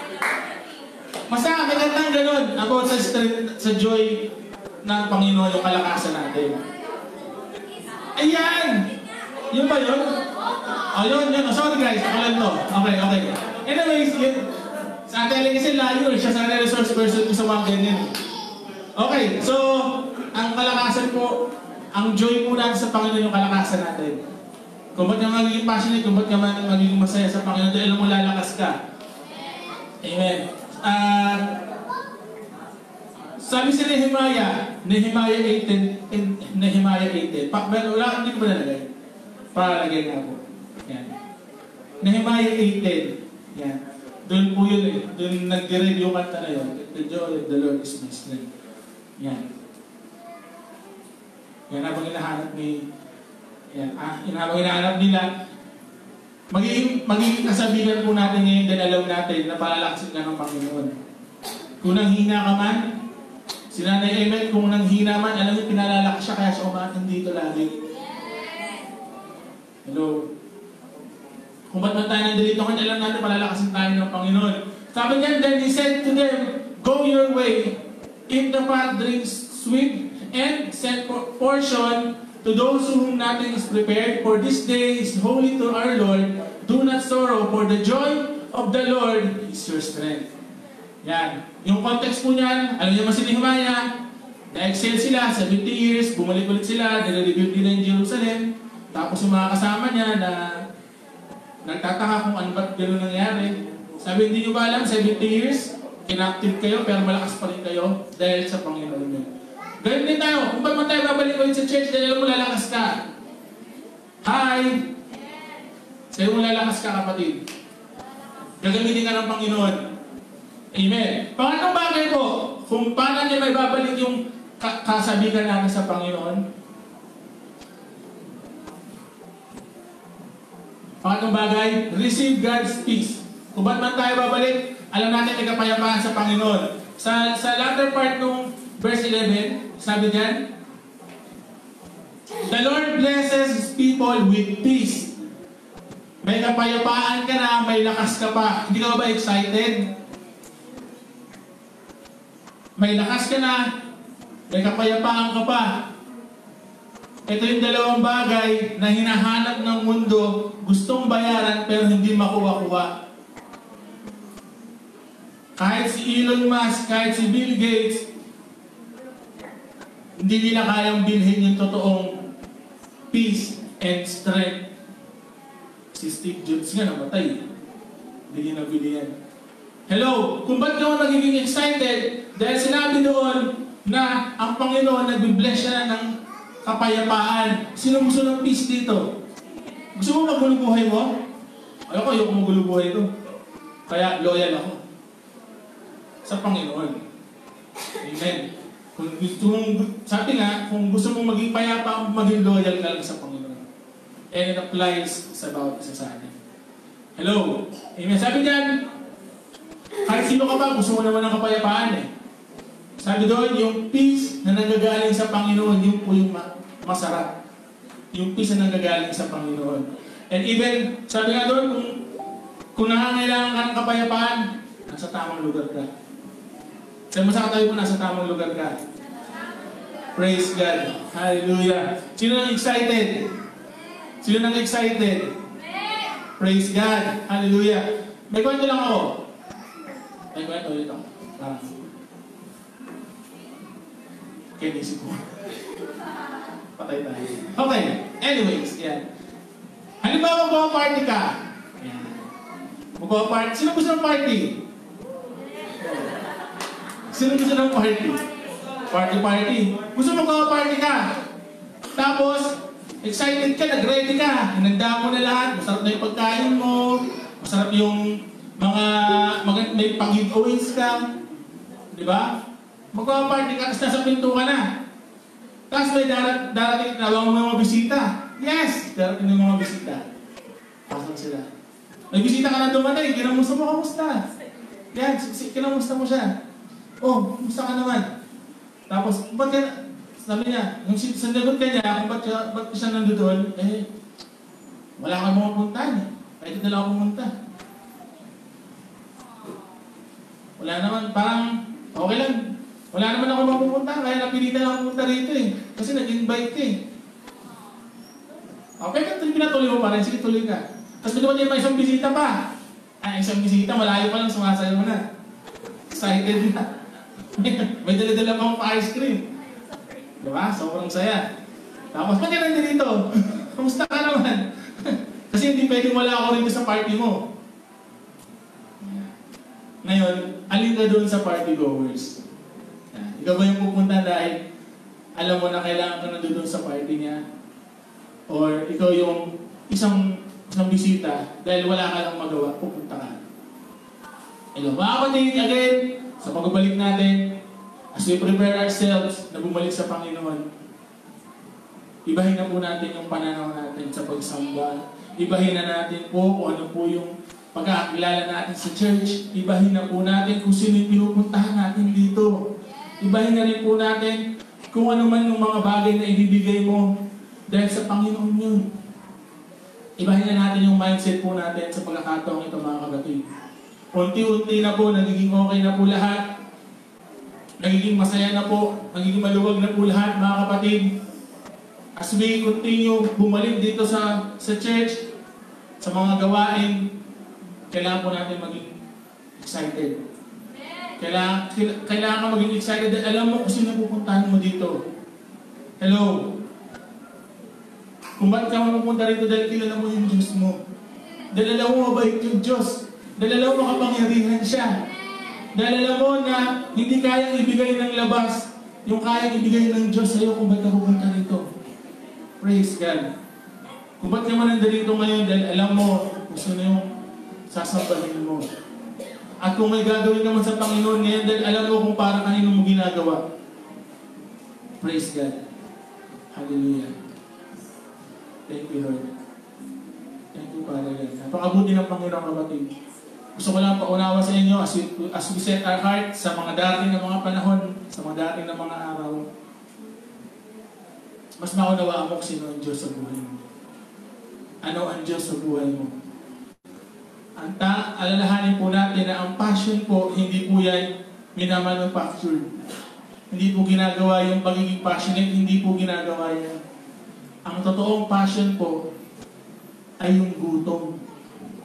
Masama, may kantang ganun. About sa, strength, sa joy ng Panginoon, yung kalakasan natin. Ayan! Yun ba yun? Oh, yun, yun. Sorry guys, ako lang to. Okay, okay. Anyways, yun. Sa atin kasi layo eh. Siya sana resource person ko sa mga ganyan. eh. Okay, so, ang kalakasan po, ang joy po natin sa Panginoon yung kalakasan natin. Kung ba't ka magiging passionate, kung ba't ka magiging masaya sa Panginoon, dahil mo lalakas ka. Amen. Ah, sabi si Nehemiah, Nehemiah 18, in- Nehemiah 18. Pa, well, wala, hindi ko ba nalagay? Palagay nga po. Yan. Nehemiah 18. Yan. Doon po yun eh. Doon nag-read yung kanta na yun. The joy of the Lord is my strength. Yan. Yan habang hinahanap ni yan, ah, habang hinahanap nila magiging, magiging kasabihan po natin ngayon dahil alam natin na palalaksin ka ng Panginoon. Kung nanghina ka man, si Nanay Emet, kung nanghina man, alam niyo, pinalalakas siya kaya siya umatin dito lagi. Hello? Kung ba't man tayo nandito ngayon, alam natin palalakasin tayo ng Panginoon. Sabi niya, then he said to them, Go your way, eat the fat, drink sweet, and por- portion to those whom nothing is prepared, for this day is holy to our Lord. Do not sorrow, for the joy of the Lord is your strength. Yan. Yung context po niyan, alam niyo si Nehemiah? Na-exile sila, 70 years, bumalik ulit sila, nire-rebuild nila yung Jerusalem. Tapos yung mga kasama niya na nagtataka kung ano ba't gano'n nangyari. Sabi, hindi nyo ba alam, 70 years, kinactive kayo, pero malakas pa rin kayo dahil sa Panginoon nyo. Ganun din tayo. Kung ba't man tayo babalik ulit sa church, dahil mo lalakas ka. Hi! Sa'yo mo lalakas ka, kapatid. Gagamitin ka ng Panginoon. Amen. Pangatong bagay po, kung paano niya may babalik yung ka- kasabigan natin sa Panginoon, Pangatong bagay, receive God's peace. Kung ba't man tayo babalik, alam natin may kapayapaan sa Panginoon. Sa, sa latter part ng verse 11, sabi diyan, The Lord blesses His people with peace. May kapayapaan ka na, may lakas ka pa. Hindi ka ba excited? May lakas ka na, may kapayapaan ka pa. Ito yung dalawang bagay na hinahanap ng mundo, gustong bayaran pero hindi makuha-kuha. Kahit si Elon Musk, kahit si Bill Gates, hindi nila kayang bilhin yung totoong peace and strength. Si Steve Jobs nga namatay. Hindi nabili yan. Hello, kung ba't ka nagiging excited? Dahil sinabi doon na ang Panginoon nagbibless siya ng kapayapaan. Sino gusto ng peace dito? Gusto mo magulo buhay mo? Ayoko, ayoko magulo buhay ko. Kaya loyal ako sa Panginoon. Amen. Kung gusto mong, sabi nga, kung gusto mong maging payapa, maging loyal ka lang sa Panginoon. And it applies sa bawat isa sa atin. Hello? Amen. Sabi diyan, kahit sino ka ba, gusto mo naman ng kapayapaan eh. Sabi doon, yung peace na nanggagaling sa Panginoon, yung po yung ma- masarap. Yung peace na nanggagaling sa Panginoon. And even, sabi nga doon, kung, kung nangangailangan ka ng kapayapaan, nasa tamang lugar ka. Sabi mo sa katabi mo, nasa tamang lugar ka. Praise God. Hallelujah. Sino nang excited? Sino nang excited? Praise God. Hallelujah. May kwento lang ako. May kwento ulit ako. Ah. Kaya nisip ko. Patay tayo. Okay. Anyways, yan. Halimbawa, magpapa-party ka. Yan. Magpapa-party. Sino gusto ng party? Sino gusto ng party? Party, party. Gusto mo magpapa-party ka. Tapos, excited ka, nag-ready ka. Hinanda mo na lahat. Masarap na yung pagkain mo. Masarap yung mga, mga may pang-giveaways ka. Di ba? Magpapa-party ka, tapos nasa pinto ka na. Tapos may darat, darating na mga bisita. Yes! Darating ng mga bisita. Pasok sila. May bisita ka na dumating, kinamusta mo, kamusta? Yan, kinamusta mo siya. Oh, kumusta ka naman? Tapos, ba't ka, sabi niya, yung si- sinagot ka niya, kung ba't, siya- ba't siya nandoon, eh, wala kang mga puntahan eh. Na lang pumunta. Wala naman, parang, okay lang. Wala naman ako mapupunta, kaya napilitan ako pumunta rito eh. Kasi nag-invite ka eh. Okay ka, tuloy pinatuloy mo pa rin. Sige, tuloy ka. Tapos may dumating pa isang bisita pa. Ay, isang bisita, malayo pa lang, sumasayo mo na. Excited na. may dala-dala pa akong pa-ice cream. Diba? Sobrang saya. Tapos, ba't ka nandito dito? Kamusta ka naman? Kasi hindi pwedeng wala ako rito sa party mo. Ngayon, alin ka doon sa party goers? Ikaw ba yung pupunta dahil alam mo na kailangan ka nandun sa party niya? Or ikaw yung isang isang bisita dahil wala ka lang magawa, pupunta ka. Hello, mga kapatid, again, sa pagbabalik natin, as we prepare ourselves na bumalik sa Panginoon, ibahin na po natin yung pananaw natin sa pagsamba. Ibahin na natin po kung ano po yung pagkakilala natin sa church. Ibahin na po natin kung sino yung pinupuntahan natin dito. Ibahin na rin po natin kung ano man yung mga bagay na ibibigay mo dahil sa Panginoon yun. Ibahin na natin yung mindset po natin sa pagkakataong ito mga kapatid. Unti-unti na po, nagiging okay na po lahat. Nagiging masaya na po, nagiging maluwag na po lahat mga kapatid. As we continue bumalik dito sa sa church, sa mga gawain, kailangan po natin maging excited. Kailangan, kaila- kailangan ka maging excited dahil alam mo kung sino pupuntahan mo dito. Hello? Kung ba't ka mapupunta rito dahil kilala mo yung Diyos mo. Dahil alam mo mabait yung Diyos. Dahil alam mo makapangyarihan siya. Dahil alam mo na hindi kayang ibigay ng labas yung kayang ibigay ng Diyos sa'yo kung ba't ka pupunta rito. Praise God. Kung ba't ka man nandito ngayon dahil alam mo kung sino yung sasabahin mo. At kung may gagawin naman sa Panginoon ngayon dahil alam mo kung para kanino mo ginagawa. Praise God. Hallelujah. Thank you, Lord. Thank you, Father God. Napakabuti ng Panginoon, kapatid. Gusto ko lang paunawa sa inyo as we, as we set our heart sa mga dating na mga panahon, sa mga dating na mga araw. Mas maunawaan mo kung sino ang Diyos sa buhay mo. Ano ang Diyos sa buhay mo. Ang ta alalahanin po natin na ang passion po, hindi po yan minamanufactured. Hindi po ginagawa yung pagiging passionate, hindi po ginagawa yan. Ang totoong passion po ay yung gutom,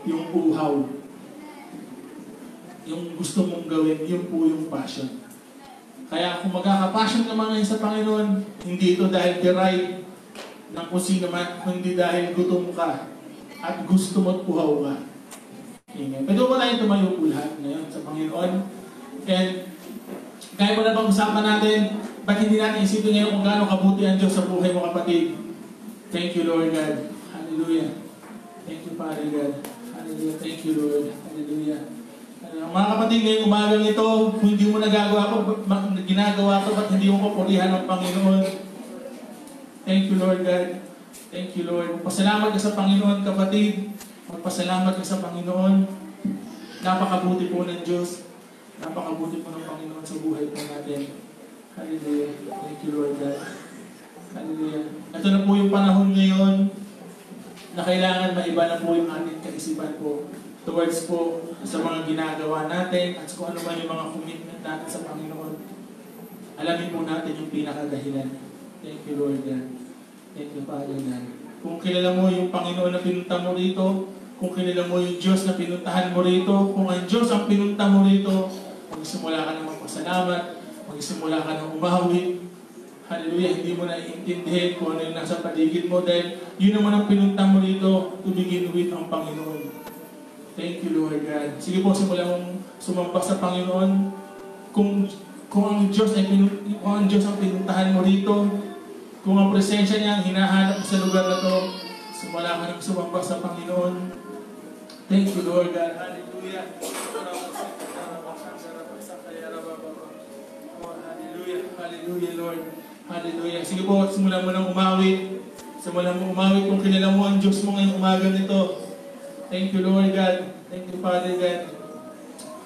yung uhaw. Yung gusto mong gawin, yun po yung passion. Kaya kung magkakapassion ka mga sa Panginoon, hindi ito dahil deride ng kung sino man, kundi dahil gutom ka at gusto mo at ka. Amen. Pwede ba tayo tumayo po lahat ngayon sa Panginoon? And kaya mo na bang usapan natin, ba't hindi natin isipin ngayon kung gaano kabuti ang Diyos sa buhay mo kapatid? Thank you, Lord God. Hallelujah. Thank you, Father God. Hallelujah. Thank you, Lord. Hallelujah. Mga kapatid, ngayong umagang ito, kung hindi mo nagagawa ko, ginagawa ko, ba't hindi mo papurihan ng Panginoon? Thank you, Lord God. Thank you, Lord. Pasalamat ka sa Panginoon, kapatid. Magpasalamat ka sa Panginoon. Napakabuti po ng Diyos. Napakabuti po ng Panginoon sa buhay po natin. Hallelujah. Thank you, Lord God. Hallelujah. Ito na po yung panahon ngayon na kailangan maiba na po yung ating kaisipan po towards po sa mga ginagawa natin at kung ano man yung mga commitment natin sa Panginoon. Alamin po natin yung pinakadahilan. Thank you, Lord God. Thank you, Father God. Kung kilala mo yung Panginoon na pinunta mo rito, kung kilala mo yung Diyos na pinuntahan mo rito, kung ang Diyos ang pinunta mo rito, magsimula ka ng magpasalamat, magsimula ka ng umawi, Hallelujah, hindi mo na iintindihin kung ano yung nasa paligid mo dahil yun naman ang pinunta mo rito to begin with ang Panginoon. Thank you, Lord God. Sige po, simulan mong sumamba sa Panginoon. Kung, kung ang Diyos ay kung ang Diyos ang pinuntahan mo rito, kung ang presensya niya ang hinahanap sa lugar na to, simula ka ng sumamba sa Panginoon. Thank you, Lord God. Hallelujah. Hallelujah. Hallelujah, Lord. Hallelujah. Sige po, simulan mo nang umawit. Simulan mo umawit kung kilala mo ang Diyos mo ngayong umaga nito. Thank you, Lord God. Thank you, Father God.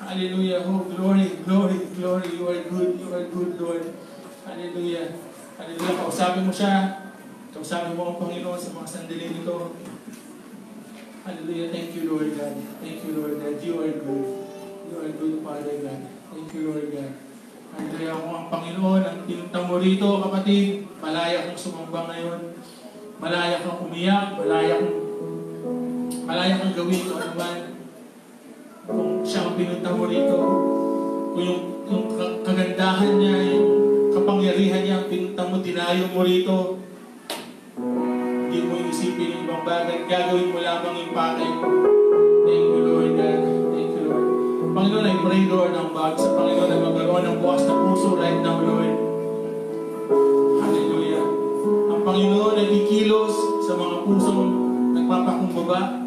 Hallelujah. Oh, glory, glory, glory. You are good. You are good, Lord. Hallelujah. Hallelujah. Kausapin mo siya. Kausapin mo ang Panginoon sa mga sandali nito. Hallelujah. Thank you, Lord God. Thank you, Lord God. You are good. You are good, Father God. Thank you, Lord God. Hallelujah. Kung ang Panginoon ang pinunta mo rito, kapatid, malaya kong sumamba ngayon. Malaya kang umiyak. Malaya kang malaya kang gawin kung ano man. Kung siya ang pinunta mo rito. Kung yung, yung ka- kagandahan niya, yung kapangyarihan niya ang pinunta mo, dinayo mo rito. Hindi mo inisipin yung ibang bagay. Gagawin mo lamang yung pakay. Thank you, Lord God. Thank you, Lord. Panginoon, I pray, Lord, ang bag sa Panginoon na magkaroon ng bukas na puso right now, Lord. Hallelujah. Ang Panginoon ay kikilos sa mga pusong nagpapakumbaba.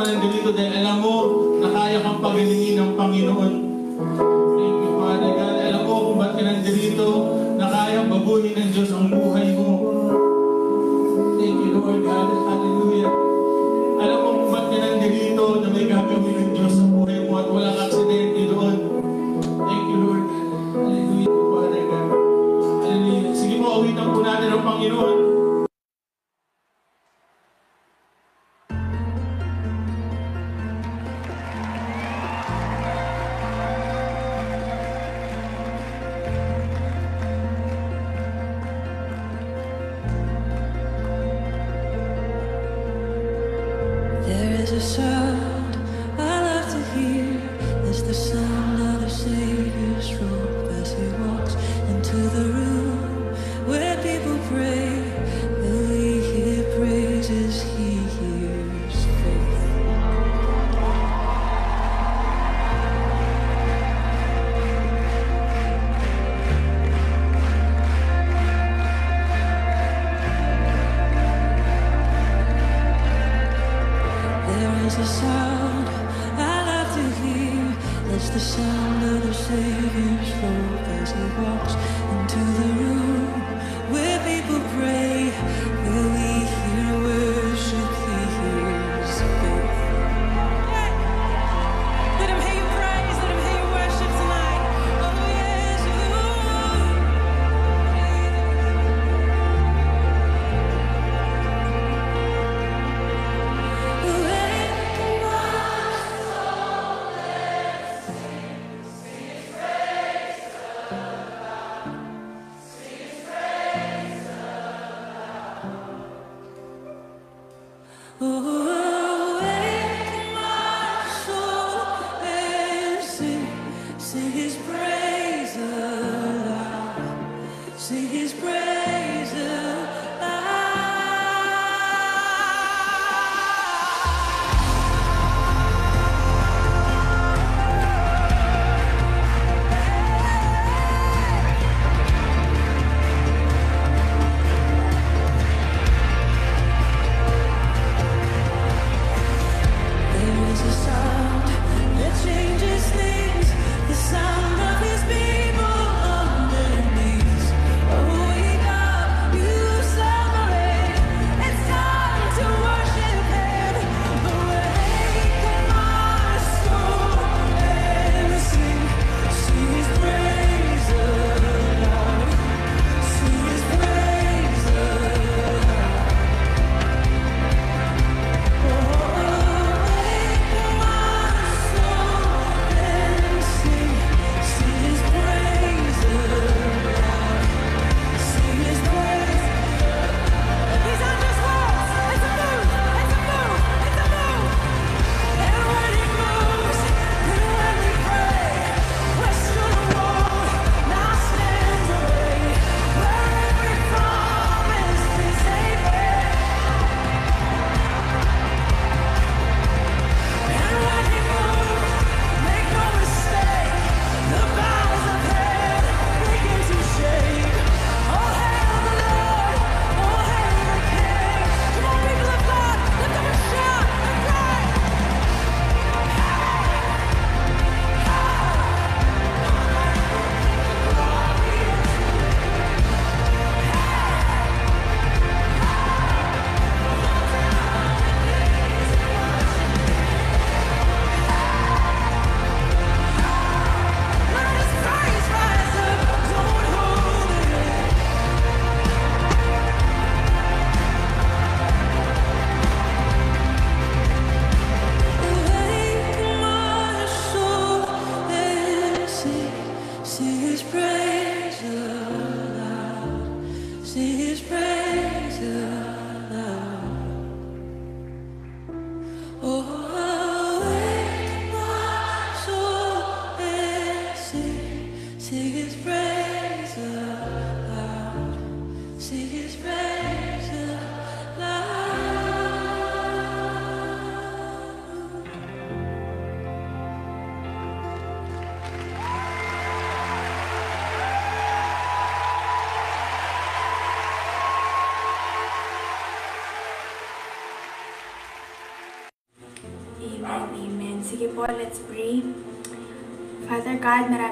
Ka nandito dahil alam mo na kaya kang pagalingin ng Panginoon. Thank you, Father God. Alam mo kung ba't ka nandito na kaya baguhin ng Diyos ang buhay mo. Thank you, Lord God. Hallelujah. alam mo kung ba't ka nandito na may gagawin ng Diyos sa buhay mo at walang aksidente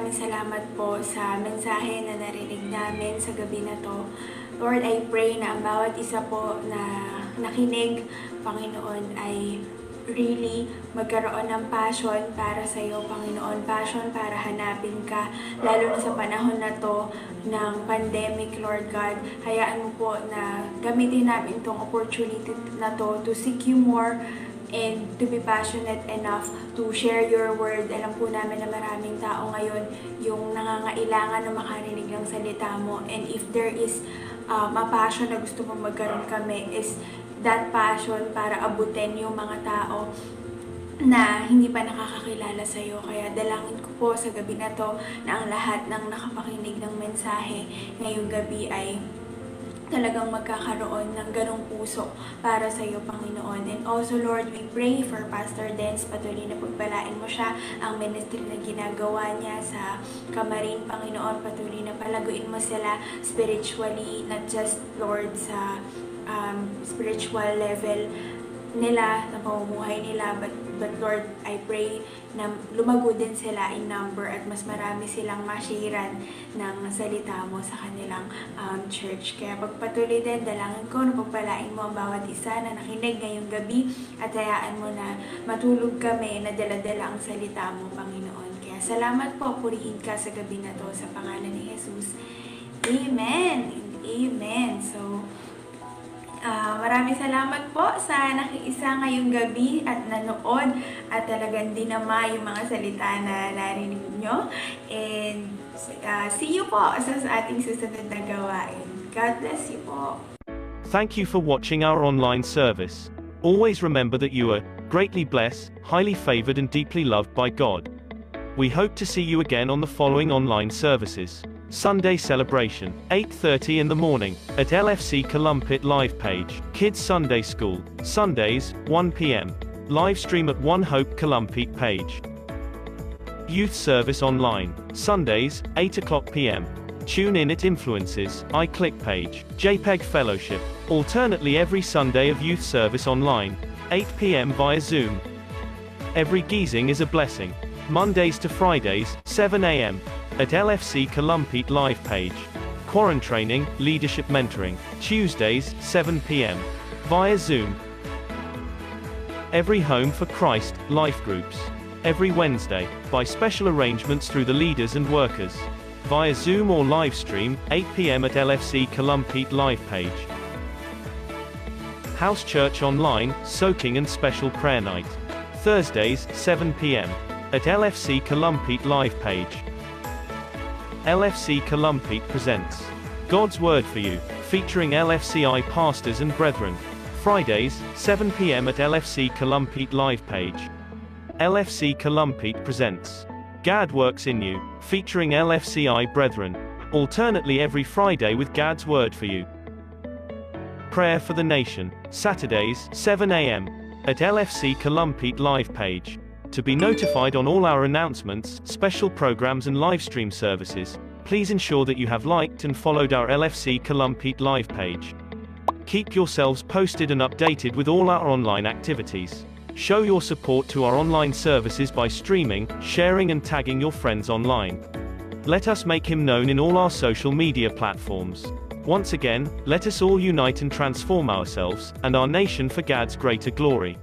maraming salamat po sa mensahe na narinig namin sa gabi na to. Lord, I pray na ang bawat isa po na nakinig, Panginoon, ay really magkaroon ng passion para sa iyo, Panginoon. Passion para hanapin ka, lalo na sa panahon na to ng pandemic, Lord God. Hayaan mo po na gamitin namin itong opportunity na to to seek you more and to be passionate enough to share your word. Alam po namin na maraming tao ngayon yung nangangailangan na makarinig ng salita mo. And if there is um, a passion na gusto mong magkaroon kami is that passion para abutin yung mga tao na hindi pa nakakakilala sa iyo. Kaya dalangin ko po sa gabi na to na ang lahat ng nakapakinig ng mensahe ngayong gabi ay talagang magkakaroon ng ganong puso para sa iyo, Panginoon. And also, Lord, we pray for Pastor Dens. Patuloy na pagpalain mo siya, ang ministry na ginagawa niya sa Kamarin, Panginoon. Patuloy na palaguin mo sila spiritually, not just, Lord, sa um, spiritual level nila, na pamumuhay nila, but, but Lord, I pray na lumago din sila in number at mas marami silang mashiran ng salita mo sa kanilang um, church. Kaya pagpatuloy din, dalangin ko na pagpalain mo ang bawat isa na nakinig ngayong gabi at hayaan mo na matulog kami na daladala ang salita mo, Panginoon. Kaya salamat po, purihin ka sa gabi na to sa pangalan ni Jesus. Amen and Amen. So, Ah, maraming salamat po sa nakiisa ngayong gabi at nanood at talagang dinama yung mga salita na narinig nyo. And ah, see you po sa ating susunod na gawain. God bless you po. Thank you for watching our online service. Always remember that you are greatly blessed, highly favored and deeply loved by God. We hope to see you again on the following online services. Sunday celebration, 8.30 in the morning, at LFC Columpit live page, Kids Sunday School, Sundays, 1 p.m. Live stream at One Hope Columpit page. Youth service online, Sundays, 8 o'clock p.m. Tune in at Influences, iClick page, JPEG Fellowship, alternately every Sunday of youth service online, 8 p.m. via Zoom. Every geezing is a blessing. Mondays to Fridays, 7 a.m. at LFC Columpit live page. Quarantraining, leadership mentoring, Tuesdays, 7 p.m. via Zoom. Every Home for Christ, life groups. Every Wednesday, by special arrangements through the leaders and workers. Via Zoom or live stream, 8 p.m. at LFC Columpit live page. House Church Online, Soaking and Special Prayer Night. Thursdays, 7 p.m. at LFC Columpit live page. LFC Columpit presents God's Word for You, featuring LFCI pastors and brethren. Fridays, 7 p.m. at LFC Columpit live page. LFC Columpit presents Gad Works in You, featuring LFCI brethren. Alternately every Friday with Gad's Word for You. Prayer for the Nation, Saturdays, 7 a.m. at LFC Columpit live page. To be notified on all our announcements, special programs and live stream services, please ensure that you have liked and followed our LFC Columpit live page. Keep yourselves posted and updated with all our online activities. Show your support to our online services by streaming, sharing and tagging your friends online. Let us make him known in all our social media platforms. Once again, let us all unite and transform ourselves, and our nation for Gad's greater glory.